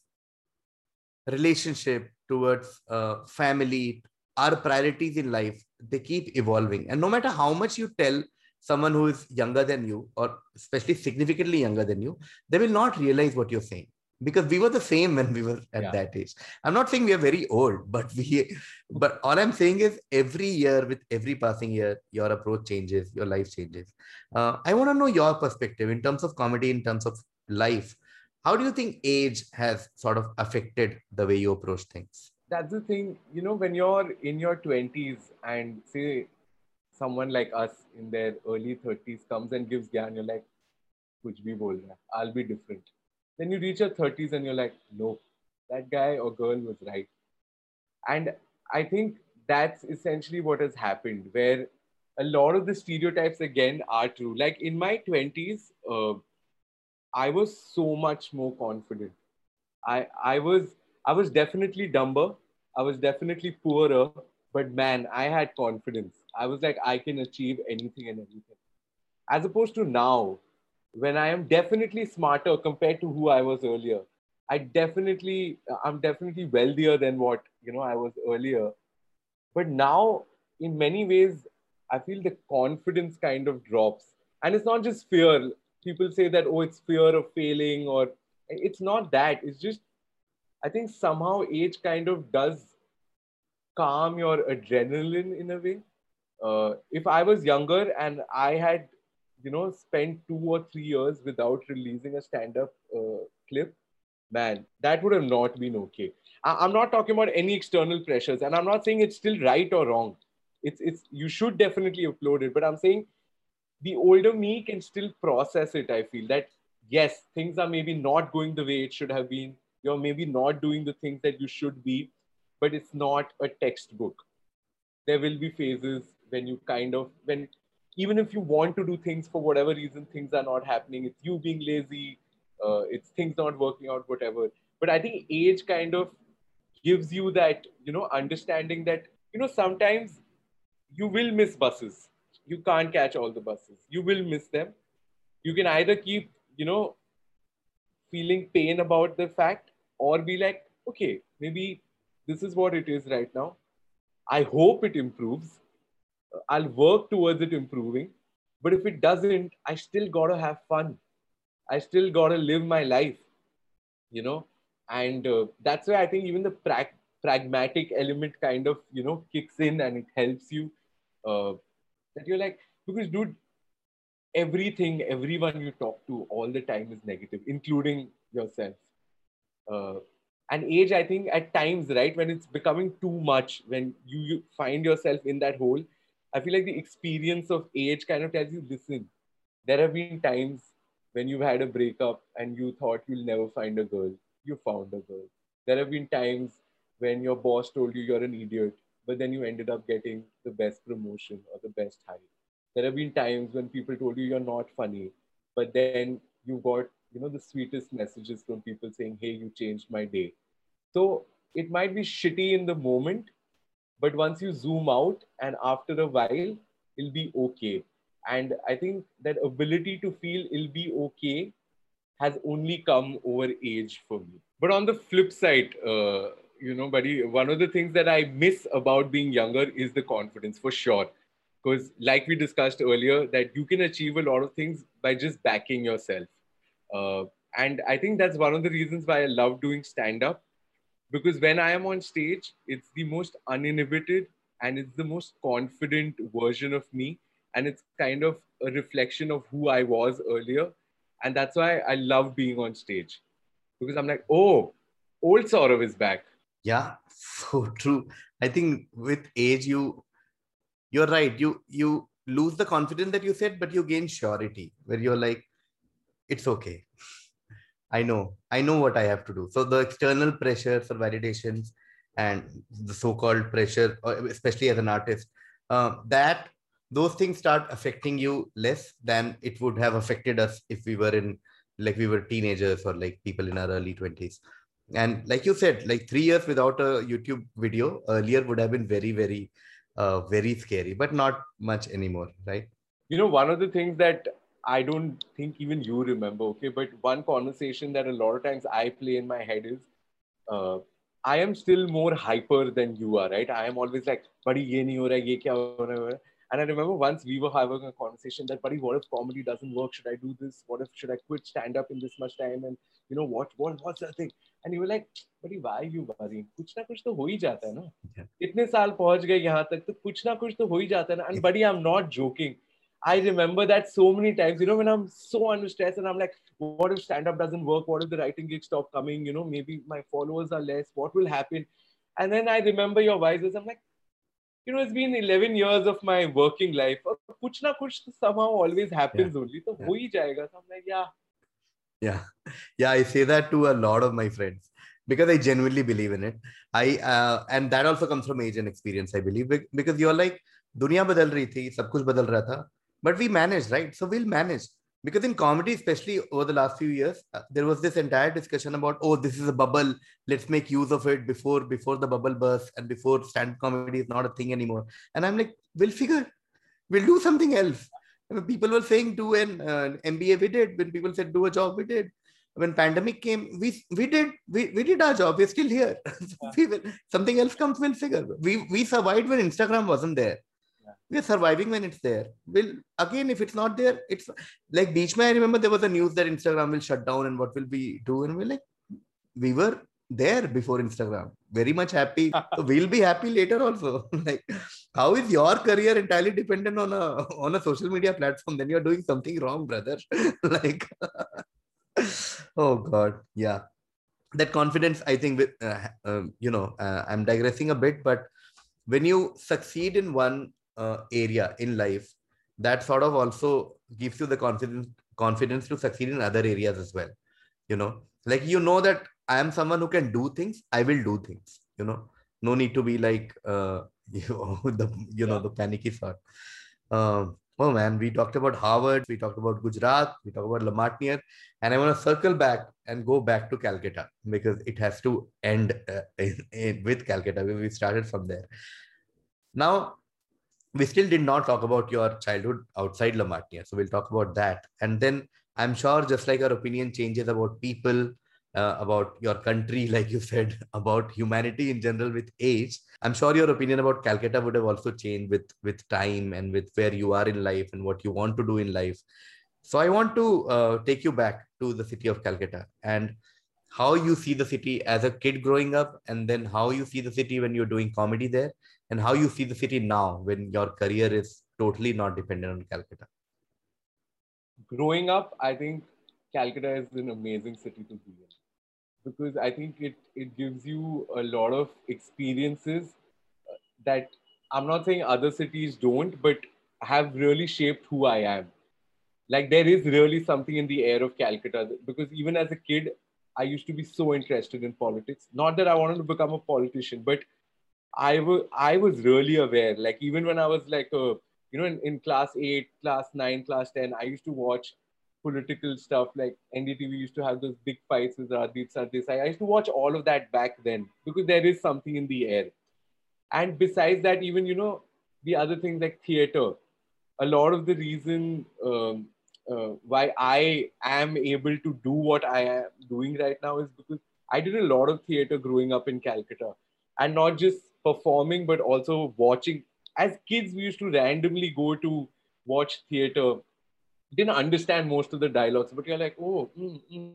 relationship towards uh, family our priorities in life they keep evolving. And no matter how much you tell someone who is younger than you or especially significantly younger than you they will not realize what you're saying. Because we were the same when we were at yeah. that age. I'm not saying we are very old but we but all i'm saying is every year with every passing year your approach changes your life changes. Uh, i want to know your perspective in terms of comedy in terms of life. How do you think age has sort of affected the way you approach things? That's the thing. You know when you're in your 20s and say someone like us in their early 30s comes and gives gyan you're like kuch bhi bol i'll be different. Then you reach your 30s and you're like no that guy or girl was right. And i think that's essentially what has happened where a lot of the stereotypes again are true. Like in my 20s uh, I was so much more confident. I I was I was definitely dumber. I was definitely poorer, but man, I had confidence. I was like, I can achieve anything and everything. As opposed to now, when I am definitely smarter compared to who I was earlier. I definitely, I'm definitely wealthier than what you know I was earlier. But now, in many ways, I feel the confidence kind of drops, and it's not just fear people say that oh it's fear of failing or it's not that it's just i think somehow age kind of does calm your adrenaline in a way uh, if i was younger and i had you know spent two or three years without releasing a stand-up uh, clip man, that would have not been okay. I, am not talking about any external pressures, and I'm not saying it's still right or wrong. It's it's you should definitely upload it, but I'm saying the older me can still process it. I feel that yes, things are maybe not going the way it should have been. You're maybe not doing the things that you should be, but it's not a textbook. There will be phases when you kind of when even if you want to do things for whatever reason things are not happening it's you being lazy uh, it's things not working out whatever but i think age kind of gives you that you know understanding that you know sometimes you will miss buses you can't catch all the buses you will miss them you can either keep you know feeling pain about the fact or be like okay maybe this is what it is right now i hope it improves I'll work towards it improving. But if it doesn't, I still gotta have fun. I still gotta live my life, you know. And uh, that's why I think even the pra- pragmatic element kind of you know kicks in and it helps you. Uh, that you're like because dude, everything, everyone you talk to all the time is negative, including yourself. Uh, and age, I think at times, right, when it's becoming too much, when you, you find yourself in that hole, I feel like the experience of age kind of tells you, listen, there have been times when you've had a breakup and you thought you'll never find a girl. You found a girl. There have been times when your boss told you you're an idiot, but then you ended up getting the best promotion or the best hire. There have been times when people told you you're not funny, but then you got, you know, the sweetest messages from people saying, hey, you changed my day. So it might be shitty in the moment, but once you zoom out and after a while it'll be okay and i think that ability to feel it'll be okay has only come over age for me but on the flip side uh, you know buddy one of the things that i miss about being younger is the confidence for sure because like we discussed earlier that you can achieve a lot of things by just backing yourself uh, and i think that's one of the reasons why i love doing stand up because when I am on stage, it's the most uninhibited and it's the most confident version of me. And it's kind of a reflection of who I was earlier. And that's why I love being on stage because I'm like, oh, old Saurav is back. Yeah, so true. I think with age, you you're right. You you lose the confidence that you said, but you gain surety where you're like, it's okay. I know, I know what I have to do. So the external pressures or validations and the so-called pressure, uh, especially as an artist, uh, that those things start affecting you less than it would have affected us if we were in like we were teenagers or like people in our early 20s and like you said like three years without a youtube video earlier would have been very very uh, very scary but not much anymore right you know one of the things that I don't think even you remember, okay? But one conversation that a lot of times I play in my head is uh, I am still more hyper than you are, right? I am always like, buddy, ye nahi ho raha, ye kya ho raha? And I remember once we were having a conversation that, buddy, what if comedy doesn't work? Should I do this? What if should I quit stand up in this much time? And you know what? What what's the thing? Were like, buddy, why are you worrying? कुछ ना कुछ तो हो ही जाता है ना इतने साल पहुँच गए यहाँ तक तो कुछ ना कुछ तो हो ही जाता है ना and buddy I'm not joking I remember that so many times, you know, when I'm so under stress and I'm like, what if stand up doesn't work? What if the writing gigs stop coming? You know, maybe my followers are less. What will happen? And then I remember your voices. I'm like, you know, it's been 11 years of my working life. Kuch na kuch somehow always happens yeah. only. So yeah. ho jayega. So I'm like, yeah. yeah. Yeah i say that to a lot of my friends because i genuinely believe in it. I uh, and that also comes from age and experience i believe because you're like dunya badal rahi thi sab kuch badal raha tha but we managed right? So we'll manage. Because in comedy especially over the last few years uh, there was this entire discussion about oh this is a bubble. Let's make use of it before before the bubble bursts and before stand comedy is not a thing anymore. And i'm like we'll figure. We'll do something else people were saying do an uh, mba we did. When people said do a job we did. When pandemic came we we did we, we did our job. We're still here. We will, something else comes we'll figure. We we survived when instagram wasn't there. We're surviving when it's there. Will again, if it's not there, it's like Beach I remember there was a news that Instagram will shut down and what will we do? And we're like, we were there before Instagram. Very much happy. so we'll be happy later also. like, how is your career entirely dependent on a on a social media platform? Then you're doing something wrong, brother. like, oh God, yeah. that confidence i think with uh, um, you know uh, i'm digressing a bit but when you succeed in one uh, area in life that sort of also gives you the confidence confidence to succeed in other areas as well you know like you know that i am someone who can do things i will do things you know? No need to be like uh you know the you know the panicky sort. Um oh man we talked about harvard we talked about gujarat we talked about La Martiniere, and i want to circle back and go back to calcutta because it has to end uh, in, in, with calcutta we started from there. Now we still did not talk about your childhood outside La So we'll talk about that. And then I'm sure just like our opinion changes about people, uh, about your country, like you said, about humanity in general with age, I'm sure your opinion about Calcutta would have also changed with, with time and with where you are in life and what you want to do in life. So I want to uh, take you back to the city of Calcutta and how you see the city as a kid growing up, and then how you see the city when you're doing comedy there, and how you see the city now when your career is totally not dependent on Calcutta. Growing up, I think Calcutta is an amazing city to be in because I think it, it gives you a lot of experiences uh, that I'm not saying other cities don't, but have really shaped who I am. Like there is really something in the air of Calcutta because even as a kid, I used to be so interested in politics. Not that I wanted to become a politician, but I was I was really aware. Like even when I was like a you know in, in class eight, class nine, class ten, I used to watch political stuff like NDTV used to have those big fights with Rajdeep Sardesai. I used to watch all of that back then because there is something in the air. And besides that, even you know the other things like theater, a lot of the reason um, uh, why I am able to do what I am doing right now is because I did a lot of theater growing up in Calcutta, and not just performing but also watching. As kids, we used to randomly go to watch theater. Didn't understand most of the dialogues, but you're like, oh, mm, mm.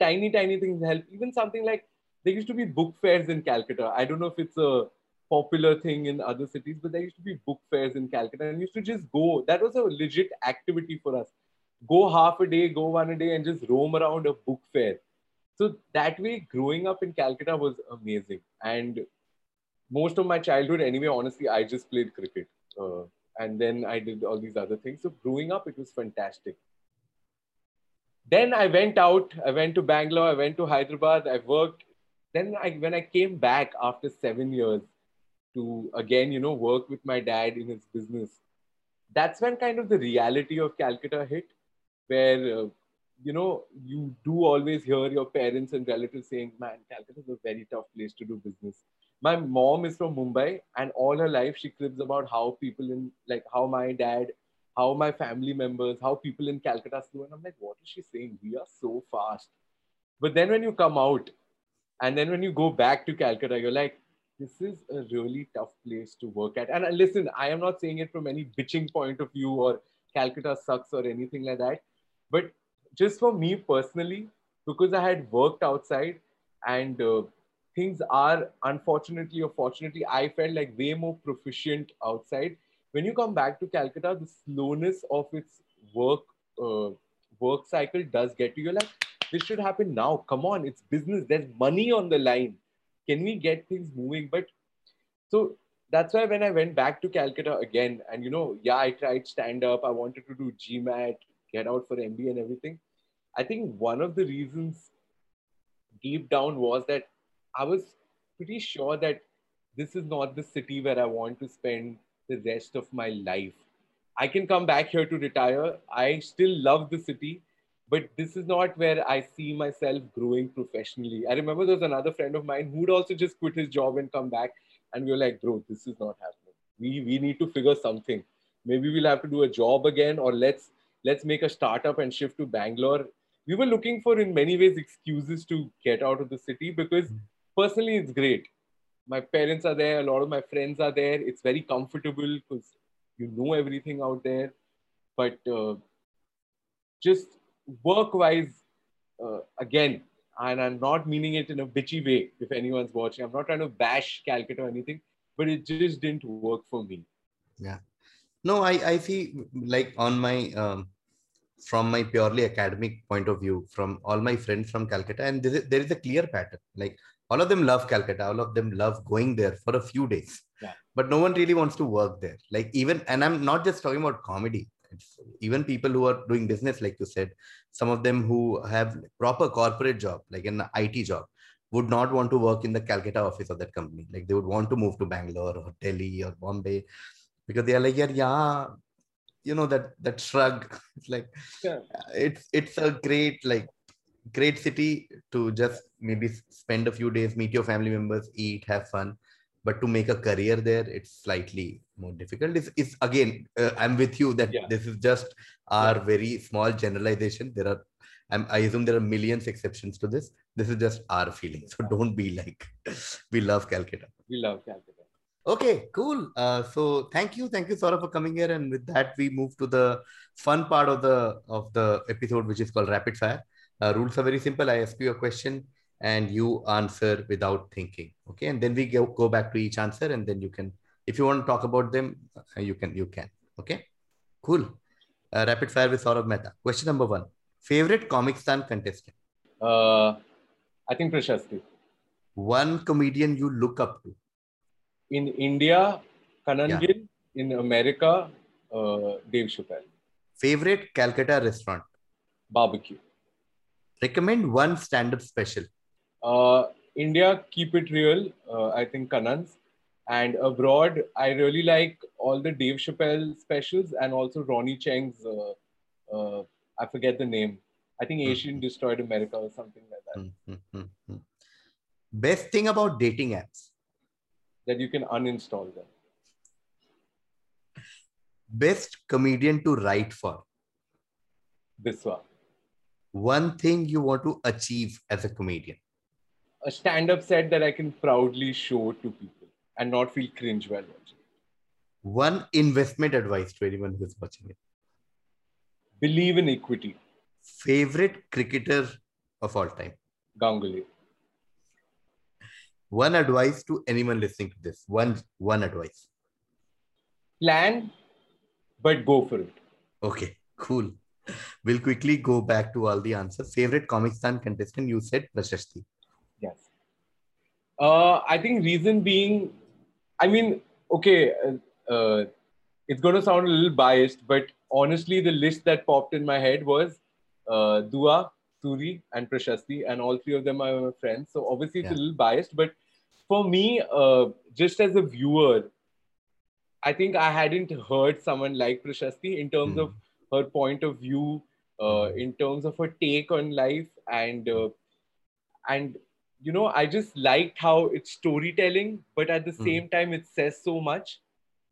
tiny, tiny things help. Even something like there used to be book fairs in Calcutta. I don't know if it's a popular thing in other cities, but there used to be book fairs in Calcutta and used to just go. That was a legit activity for us. Go half a day, go one a day, and just roam around a book fair. So that way, growing up in Calcutta was amazing. And most of my childhood, anyway, honestly, I just played cricket. Uh, and then I did all these other things. So growing up, it was fantastic. Then I went out. I went to Bangalore. I went to Hyderabad. I worked. Then I, when I came back after seven years, to again, you know, work with my dad in his business. That's when kind of the reality of Calcutta hit, where, uh, you know, you do always hear your parents and relatives saying, man, Calcutta is a very tough place to do business. My mom is from Mumbai, and all her life she cribs about how people in, like, how my dad, how my family members, how people in Calcutta do. And I'm like, what is she saying? We are so fast. But then when you come out, and then when you go back to Calcutta, you're like, this is a really tough place to work at. And uh, listen, I am not saying it from any bitching point of view or Calcutta sucks or anything like that. But just for me personally, because I had worked outside and uh, things are unfortunately or fortunately, I felt like way more proficient outside. When you come back to Calcutta, the slowness of its work uh, work cycle does get to you. Like this should happen now. Come on, it's business. There's money on the line can we get things moving? But so that's why when I went back to Calcutta again, and you know, yeah, I tried stand up, I wanted to do GMAT, get out for MBA and everything. I think one of the reasons deep down was that I was pretty sure that this is not the city where I want to spend the rest of my life. I can come back here to retire. I still love the city, but this is not where I see myself growing professionally. I remember there was another friend of mine who'd also just quit his job and come back, and we were like, bro, this is not happening. We we need to figure something. Maybe we'll have to do a job again, or let's let's make a startup and shift to Bangalore. We were looking for, in many ways, excuses to get out of the city because hmm. Personally, it's great. My parents are there, a lot of my friends are there. It's very comfortable because you know everything out there. But uh, just work wise, uh, again, and I'm not meaning it in a bitchy way if anyone's watching. I'm not trying to bash Calcutta or anything, but it just didn't work for me. Yeah. No, I, I see like on my um, from my purely academic point of view, from all my friends from Calcutta, and there is, there is a clear pattern. Like all of them love Calcutta, all of them love going there for a few days. Yeah. But no one really wants to work there. Like even, and I'm not just talking about comedy. It's even people who are doing business, like you said, some of them who have proper corporate job, like an IT job, would not want to work in the Calcutta office of that company. Like they would want to move to Bangalore or Delhi or Bombay because they are like, yeah, yeah, you know that that shrug. It's like Yeah. it's it's a great like great city to just maybe spend a few days, meet your family members, eat, have fun. But to make a career there, it's slightly more difficult. It's, it's again, uh, I'm with you that Yeah. this is just our very small generalization. There are, I'm, I assume there are millions exceptions to this. This is just our feeling. So don't be like, we love Calcutta. We love Calcutta. Okay, cool. Uh, so thank you, thank you, Saurabh, for coming here. And with that, we move to the fun part of the of the episode, which is called rapid fire. Uh, rules are very simple. I ask you a question, and you answer without thinking. Okay, and then we go, go back to each answer, and then you can, if you want to talk about them, uh, you can you can. Okay, cool. Uh, rapid fire with Saurabh Mehta. Question number one: Favorite Comicstaan contestant? Uh, I think Prashasti. One comedian you look up to. In India, Kanan Yeah. In America, uh, Dave Chappelle. Favorite Calcutta restaurant. Barbecue. Recommend one stand-up special. Uh, India, keep it real. Uh, I think Kanan's. And abroad, I really like all the Dave Chappelle specials and also Ronny Chieng's. Uh, uh, I forget the name. I think Hmm. Asian Destroyed America or something like that. Hmm, hmm, hmm, hmm. Best thing about dating apps. That you can uninstall them. Best comedian to write for. Biswa. One thing you want to achieve as a comedian. A stand-up set that I can proudly show to people and not feel cringe while watching. One investment advice to anyone who's watching it. Believe in equity. Favorite cricketer of all time. Ganguly. One advice to anyone listening to this. One one advice. Plan, but go for it. Okay, cool. We'll quickly go back to all the answers. Favorite Comicstaan contestant, you said Prashasti. Yes. Uh, I think reason being, I mean, okay, uh, uh, it's going to sound a little biased, but honestly, the list that popped in my head was uh, Dua, Suri, and Prashasti, and all three of them are my friends. So obviously, it's Yeah. a little biased, but for me, uh, just as a viewer, I think I hadn't heard someone like Prashasti in terms Hmm. of her point of view, uh, in terms of her take on life, and uh, and you know, I just liked how it's storytelling, but at the Hmm. same time, it says so much.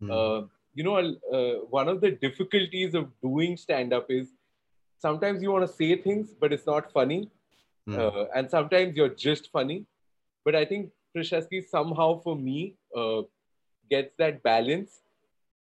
Hmm. Uh, you know, uh, one of the difficulties of doing stand up is sometimes you want to say things, but it's not funny. Hmm. Uh, and sometimes you're just funny. But I think Prashasti somehow for me uh, gets that balance.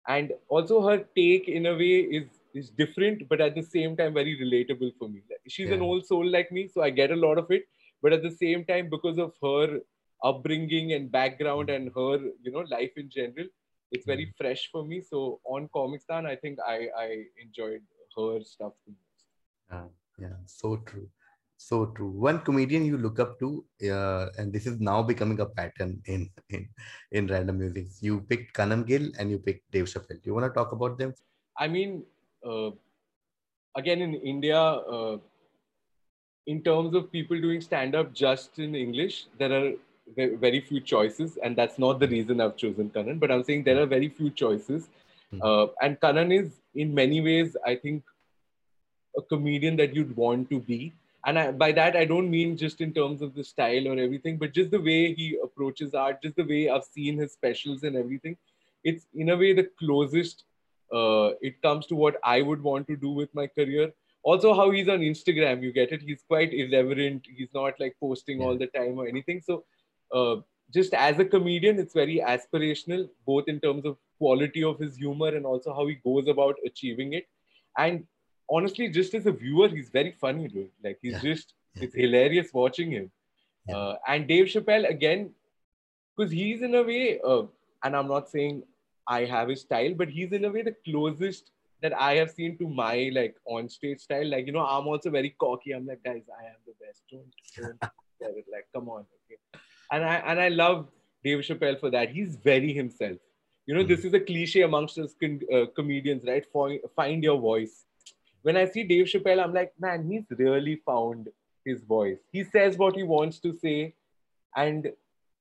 And also her take in a way is is different, but at the same time very relatable for me. She's an old soul like me, so I get a lot of it. But at the same time, because of her upbringing and background and her, you know, life in general, it's very fresh for me. So on Comicstaan, I think I, I enjoyed her stuff the most. Yeah, yeah, so true. So true. One comedian you look up to, uh, and this is now becoming a pattern in in in random music. You picked Kanan Gill and you picked Dave Chappelle. Do you want to talk about them? I mean, again in India, uh, in terms of people doing stand up just in English, there are very few choices, and that's not the reason I've chosen Kanan. But I'm saying there are very few choices, Hmm. uh, and Kanan is in many ways, I think, a comedian that you'd want to be. And I, by that, I don't mean just in terms of the style or everything, but just the way he approaches art, just the way I've seen his specials and everything. It's in a way the closest uh, it comes to what I would want to do with my career. Also, how he's on Instagram, you get it. He's quite irreverent. He's not like posting Yeah. all the time or anything. So, uh, just as a comedian, it's very aspirational, both in terms of quality of his humor and also how he goes about achieving it. And honestly, just as a viewer, he's very funny, dude. Like he's Yeah. just it's hilarious watching him. Yeah. Uh, and Dave Chappelle again, because he's in a way, uh, and I'm not saying I have his style, but he's in a way the closest that I have seen to my like on stage style. Like, you know, I'm also very cocky. I'm like, guys, I am the best. Don't, don't. Like, come on. Okay. And I and I love Dave Chappelle for that. He's very himself. You know, Mm. this is a cliche amongst us con- uh, comedians, right? For, find your voice. When I see Dave Chappelle, I'm like, man, he's really found his voice. He says what he wants to say, and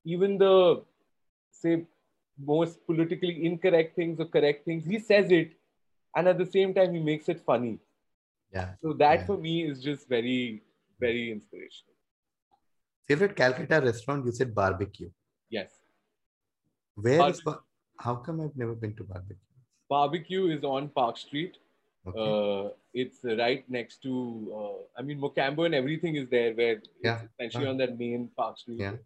even the say most politically incorrect things or correct things, he says it, and at the same time, he makes it funny. Yeah. So that Yeah. for me is just very, very inspirational. Favorite Calcutta restaurant? You said barbecue. Yes. Where is? Bar- How come I've never been to barbecue? Barbecue is on Park Street. Okay. Uh, it's right next to, uh, I mean, Mocambo and everything is there where Yeah. it's essentially Uh. on that main Park Street. Yeah.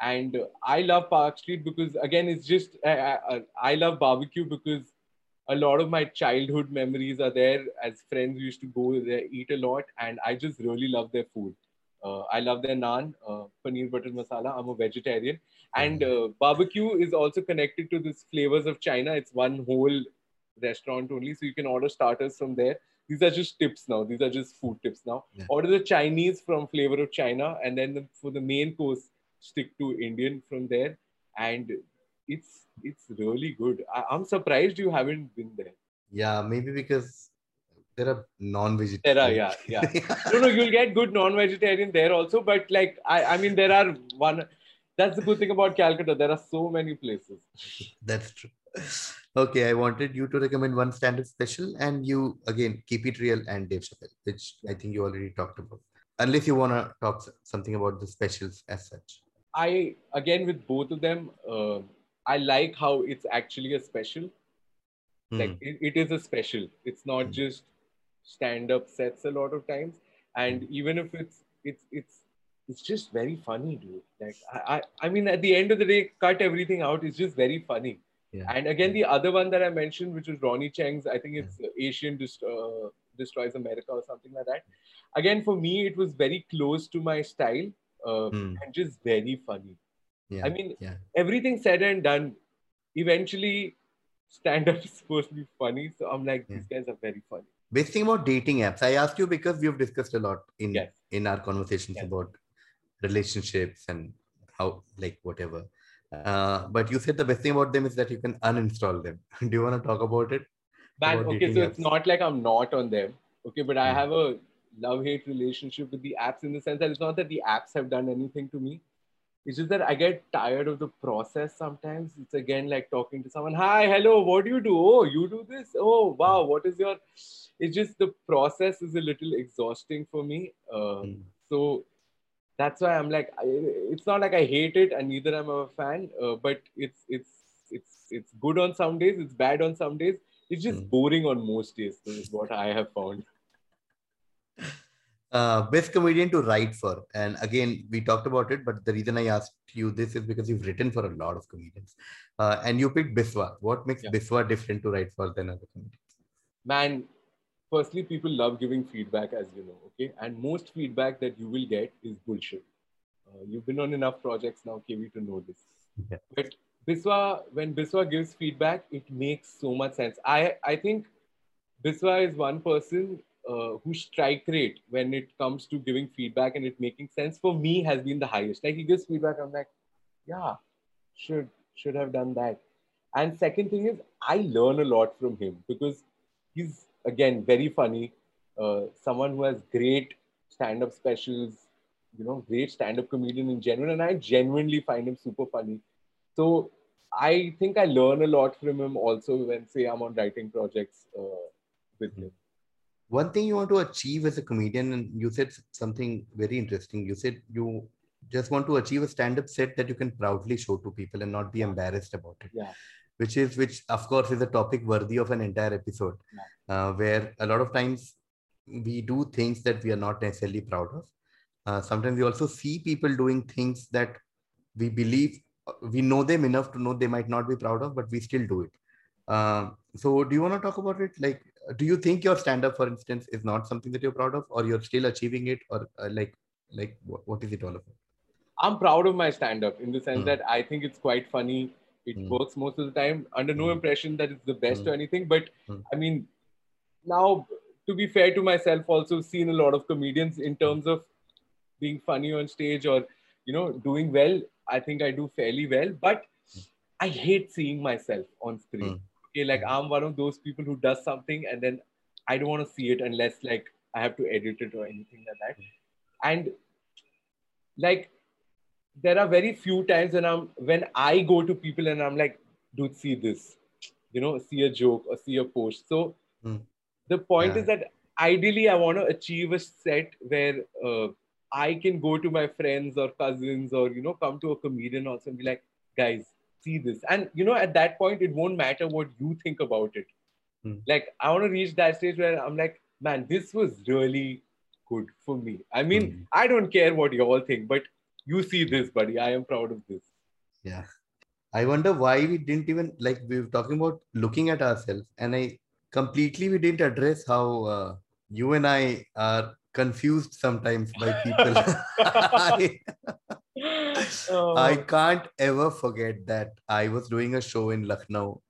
And uh, I love Park Street because, again, it's just, I, I, I love barbecue because a lot of my childhood memories are there. As friends, we used to go there, eat a lot, and I just really love their food. Uh, I love their naan, uh, paneer butter masala. I'm a vegetarian. And uh, barbecue is also connected to this flavors of China. It's one whole restaurant only, so you can order starters from there. These are just tips now. These are just food tips now. Yeah. Order the Chinese from Flavor of China, and then the, for the main course, stick to Indian from there. And it's it's really good. I, I'm surprised you haven't been there. Yeah, maybe because there are non-vegetarian. There are, yeah, yeah. no, no, you'll get good non-vegetarian there also. But like, I, I mean, there are one. That's the good thing about Calcutta. There are so many places. That's true. Okay, I wanted you to recommend one stand-up special, and you again keep it real and Dave Chappelle, which I think you already talked about. Unless you wanna talk something about the specials as such. I again with both of them, uh, I like how it's actually a special. Like Hmm. it, it is a special. It's not Hmm. just stand-up sets a lot of times, and even if it's it's it's it's just very funny, dude. Like I, I I mean, at the end of the day, cut everything out. It's just very funny. Yeah. And again, the other one that I mentioned, which was Ronny Chieng's, I think it's uh, Asian Dist- uh, Destroys America or something like that. Again, for me, it was very close to my style uh, Hmm. and just very funny. Yeah. I mean, yeah. everything said and done, eventually stand up is supposed to be funny. So I'm like, these guys are very funny. Best thing about dating apps, I asked you because we've discussed a lot in Yes. in our conversations Yes. about relationships and how like whatever. Uh, but you said the best thing about them is that you can uninstall them. Do you want to talk about it? Man, About okay, so it's not like I'm not on them. Okay, but I Hmm. have a love hate relationship with the apps in the sense that it's not that the apps have done anything to me. It's just that I get tired of the process sometimes. It's again like talking to someone, hi, hello, what do you do? Oh, you do this? Oh, wow, what is your. It's just the process is a little exhausting for me. Uh, Hmm. so that's why I'm like, I, it's not like I hate it and neither am I a fan, uh, but it's it's it's it's good on some days, it's bad on some days. It's just Mm. boring on most days. Is what I have found. Uh, best comedian to write for. And again, we talked about it, but the reason I asked you this is because you've written for a lot of comedians. Uh, and you picked Biswa. What makes Yeah. Biswa different to write for than other comedians? Man, firstly, people love giving feedback, as you know. Okay, and most feedback that you will get is bullshit. Uh, you've been on enough projects now, KV, to know this. Yeah. But Biswa, when Biswa gives feedback, it makes so much sense. I I think Biswa is one person uh, whose strike rate when it comes to giving feedback and it making sense for me has been the highest. Like he gives feedback, I'm like, yeah, should should have done that. And second thing is, I learn a lot from him because he's again very funny. Uh, someone who has great stand-up specials, you know, great stand-up comedian in general, and I genuinely find him super funny. So I think I learn a lot from him also when say I'm on writing projects uh, with him. One thing you want to achieve as a comedian, and you said something very interesting. You said you just want to achieve a stand-up set that you can proudly show to people and not be embarrassed about it. Yeah. Which is, which of course is a topic worthy of an entire episode, uh, where a lot of times we do things that we are not necessarily proud of. Uh, sometimes we also see people doing things that we believe we know them enough to know they might not be proud of, but we still do it. Um, so, do you want to talk about it? Like, do you think your stand up, for instance, is not something that you're proud of, or you're still achieving it, or uh, like, like what, what is it all about? I'm proud of my stand-up in the sense Hmm. that I think it's quite funny. It Hmm. works most of the time. Under no Hmm. impression that it's the best Hmm. or anything, but Hmm. I mean, now, to be fair to myself, also seen a lot of comedians in terms of being funny on stage or you know doing well. I think I do fairly well, but I hate seeing myself on screen. Okay, like I'm one of those people who does something and then I don't want to see it unless like I have to edit it or anything like that. And like there are very few times when I'm when I go to people and I'm like, dude, see this, you know, see a joke or see a post. So Mm. the point Yeah. is that ideally I want to achieve a set where uh, I can go to my friends or cousins or you know come to a comedian also and be like, guys, see this. And you know, at that point, it won't matter what you think about it. Hmm. Like I want to reach that stage where I'm like, man, this was really good for me. I mean, Hmm. I don't care what you all think, but you see this, buddy. I am proud of this. Yeah. I wonder why we didn't even like we were talking about looking at ourselves, and I completely we didn't address how uh, you and I are confused sometimes by people. I, Oh, I can't ever forget that I was doing a show in Lucknow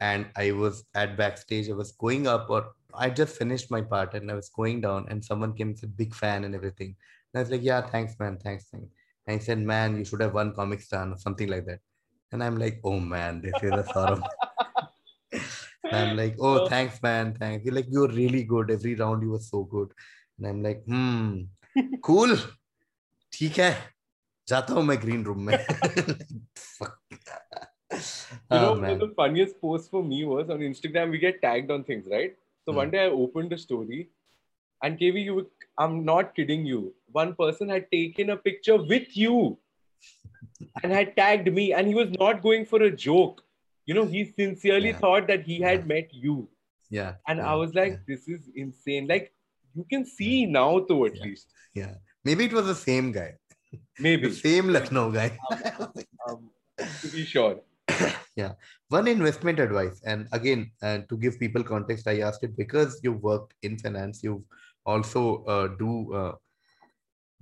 and I was at backstage. I was going up, or I just finished my part and I was going down, and someone came and said, Big fan and everything. And I was like, Yeah, thanks, man. Thanks, thanks. And he said, Man, you should have won Comic Star or something like that. And I'm like, Oh man, this is a sorrow. I'm like, oh, oh, thanks, man. Thanks. You're like, You're really good. Every round you were so good. And I am like hmm ठीक है. जाता हूँ मैं green room में. Joke you know he thought that he had met you yeah. and you can see now, though, at Yeah. least. Yeah. Maybe it was the same guy. Maybe. The same lucknow guy. Um, to be sure. Yeah. One investment advice and again uh, to give people context i asked it because you worked in finance you've also uh, do uh,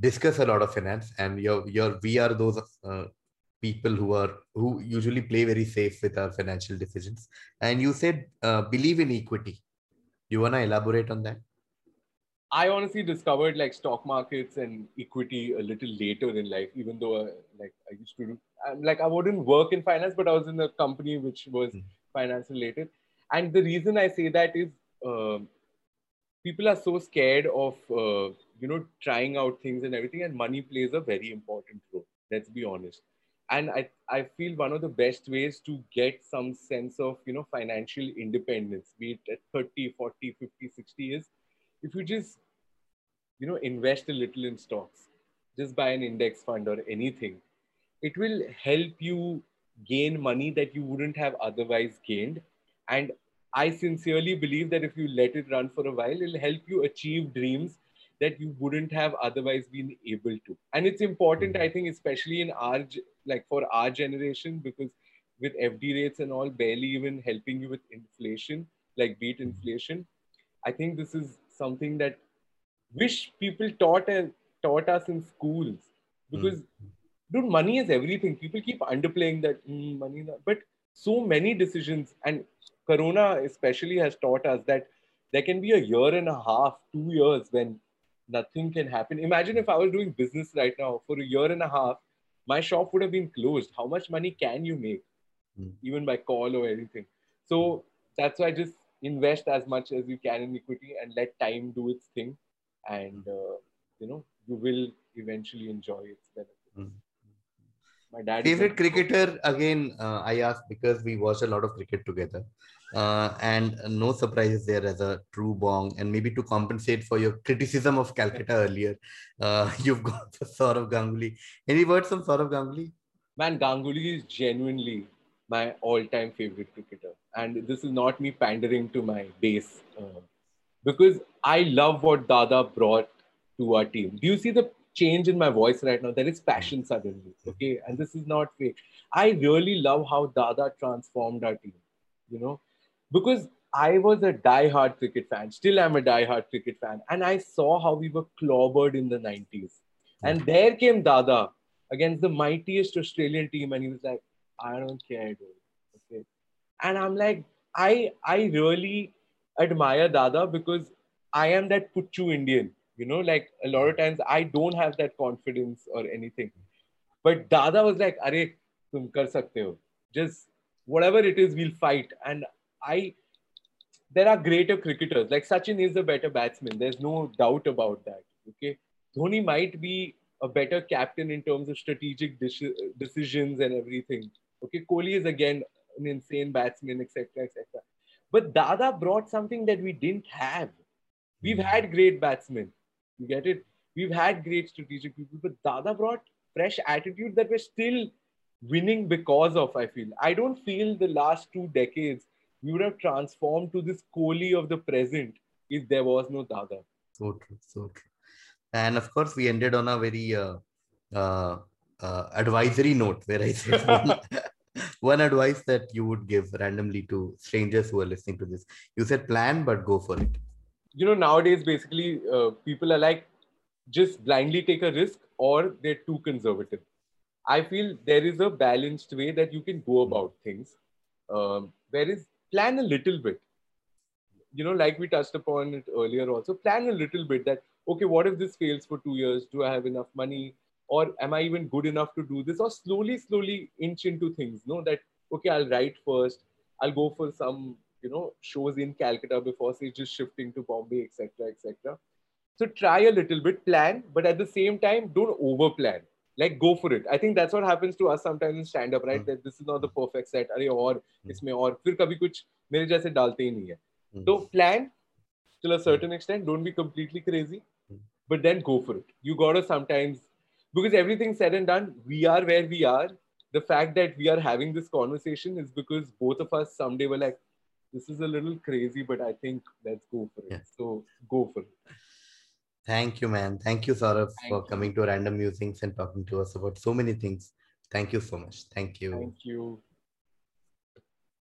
discuss a lot of finance and you're, you're we are those uh, people who are who usually play very safe with our financial decisions. And you said uh, believe in equity. You want to elaborate on that I honestly discovered like stock markets and equity a little later in life, even though uh, like I used to do, I'm, like I wouldn't work in finance, but I was in a company which was Hmm. finance related. And the reason I say that is um people are so scared of uh, you know trying out things and everything, and money plays a very important role. Let's be honest. And I, I feel one of the best ways to get some sense of you know financial independence, be it at 30, 40, 50, 60 is if you just you know invest a little in stocks. Just buy an index fund or anything. It will help you gain money that you wouldn't have otherwise gained. And i sincerely believe that if you let it run for a while it'll help you achieve dreams that you wouldn't have otherwise been able to. And it's important i think especially in our like for our generation because with fd rates and all barely even helping you with inflation like beat inflation i think this is something that wish people taught and taught us in schools. Because dude money is everything. People keep underplaying that "Mm, money not-" but so many decisions and corona especially has taught us that there can be a year and a half two years when nothing can happen. Imagine if i was doing business right now for a year and a half my shop would have been closed. How much money can you make? Hmm. even by call or anything. So that's why just invest as much as you can in equity and let time do its thing and uh, you know you will eventually enjoy its benefits. Hmm. my dad favorite a- cricketer again uh, i asked because we watch a lot of cricket together. Uh, and no surprises there as a true bong and maybe to compensate for your criticism of calcutta earlier uh, you've got the Saurav ganguly. Any words on Saurav ganguly? Man ganguly is genuinely my all-time favorite cricketer. And this is not me pandering to my base uh, because i love what dada brought to our team. Do you see the change in my voice right now? There is passion suddenly okay? And this is not fake. I really love how dada transformed our team you know? Because I was a die-hard cricket fan. Still, I'm a die-hard cricket fan, and I saw how we were clobbered in the 90s. And hmm. there came Dada against the mightiest Australian team, and he was like, "I don't care, dude." Okay, and I'm like, I I really admire Dada because I am that Puchu Indian. You know, like a lot of times I don't have that confidence or anything. But Dada was like, Are, tum kar sakte ho. Just whatever it is, we'll fight. And I, there are greater cricketers. Like Sachin is a better batsman. There's no doubt about that. Okay. Dhoni might be a better captain in terms of strategic decisions and everything. Okay. Kohli is again an insane batsman, etc., etc. But Dada brought something that we didn't have. We've hmm. had great batsmen. You get it? We've had great strategic people, but Dada brought fresh attitude that we're still winning because of, I feel. I don't feel the last two decades we would have transformed to this Kohli of the present if there was no Dada. So true, so true. And of course, we ended on a very uh, uh, uh, advisory note where I said one, advice that you would give randomly to strangers who are listening to this. You said plan, but go for it. You know, nowadays, basically, uh, people are like, just blindly take a risk or they're too conservative. I feel there is a balanced way that you can go about things. Um, there is plan a little bit. You know, like we touched upon it earlier also, plan a little bit that, okay, what if this fails for two years? Do I have enough money? Or am I even good enough to do this? Or slowly, slowly inch into things. Know that, okay, I'll write first. I'll go for some, you know, shows in Calcutta before, say, just shifting to Bombay, etc., etc. So try a little bit, plan, but at the same time, don't over plan like go for it i think that's what happens to us sometimes in stand up right mm. that this is not the perfect set अरे और mm. इसमें और फिर कभी कुछ मेरे जैसे डालते ही नहीं है mm. तो plan till a certain extent don't be completely crazy mm. but then go for it you got to sometimes because everything said and done we are where we are the fact that we are having this conversation is because both of us someday were like this is a little crazy but i think let's go for it yeah. so go for it Thank you, man. Thank you, Saurabh, Thank for you. coming to Random Musings and talking to us about so many things. Thank you so much. Thank you. Thank you.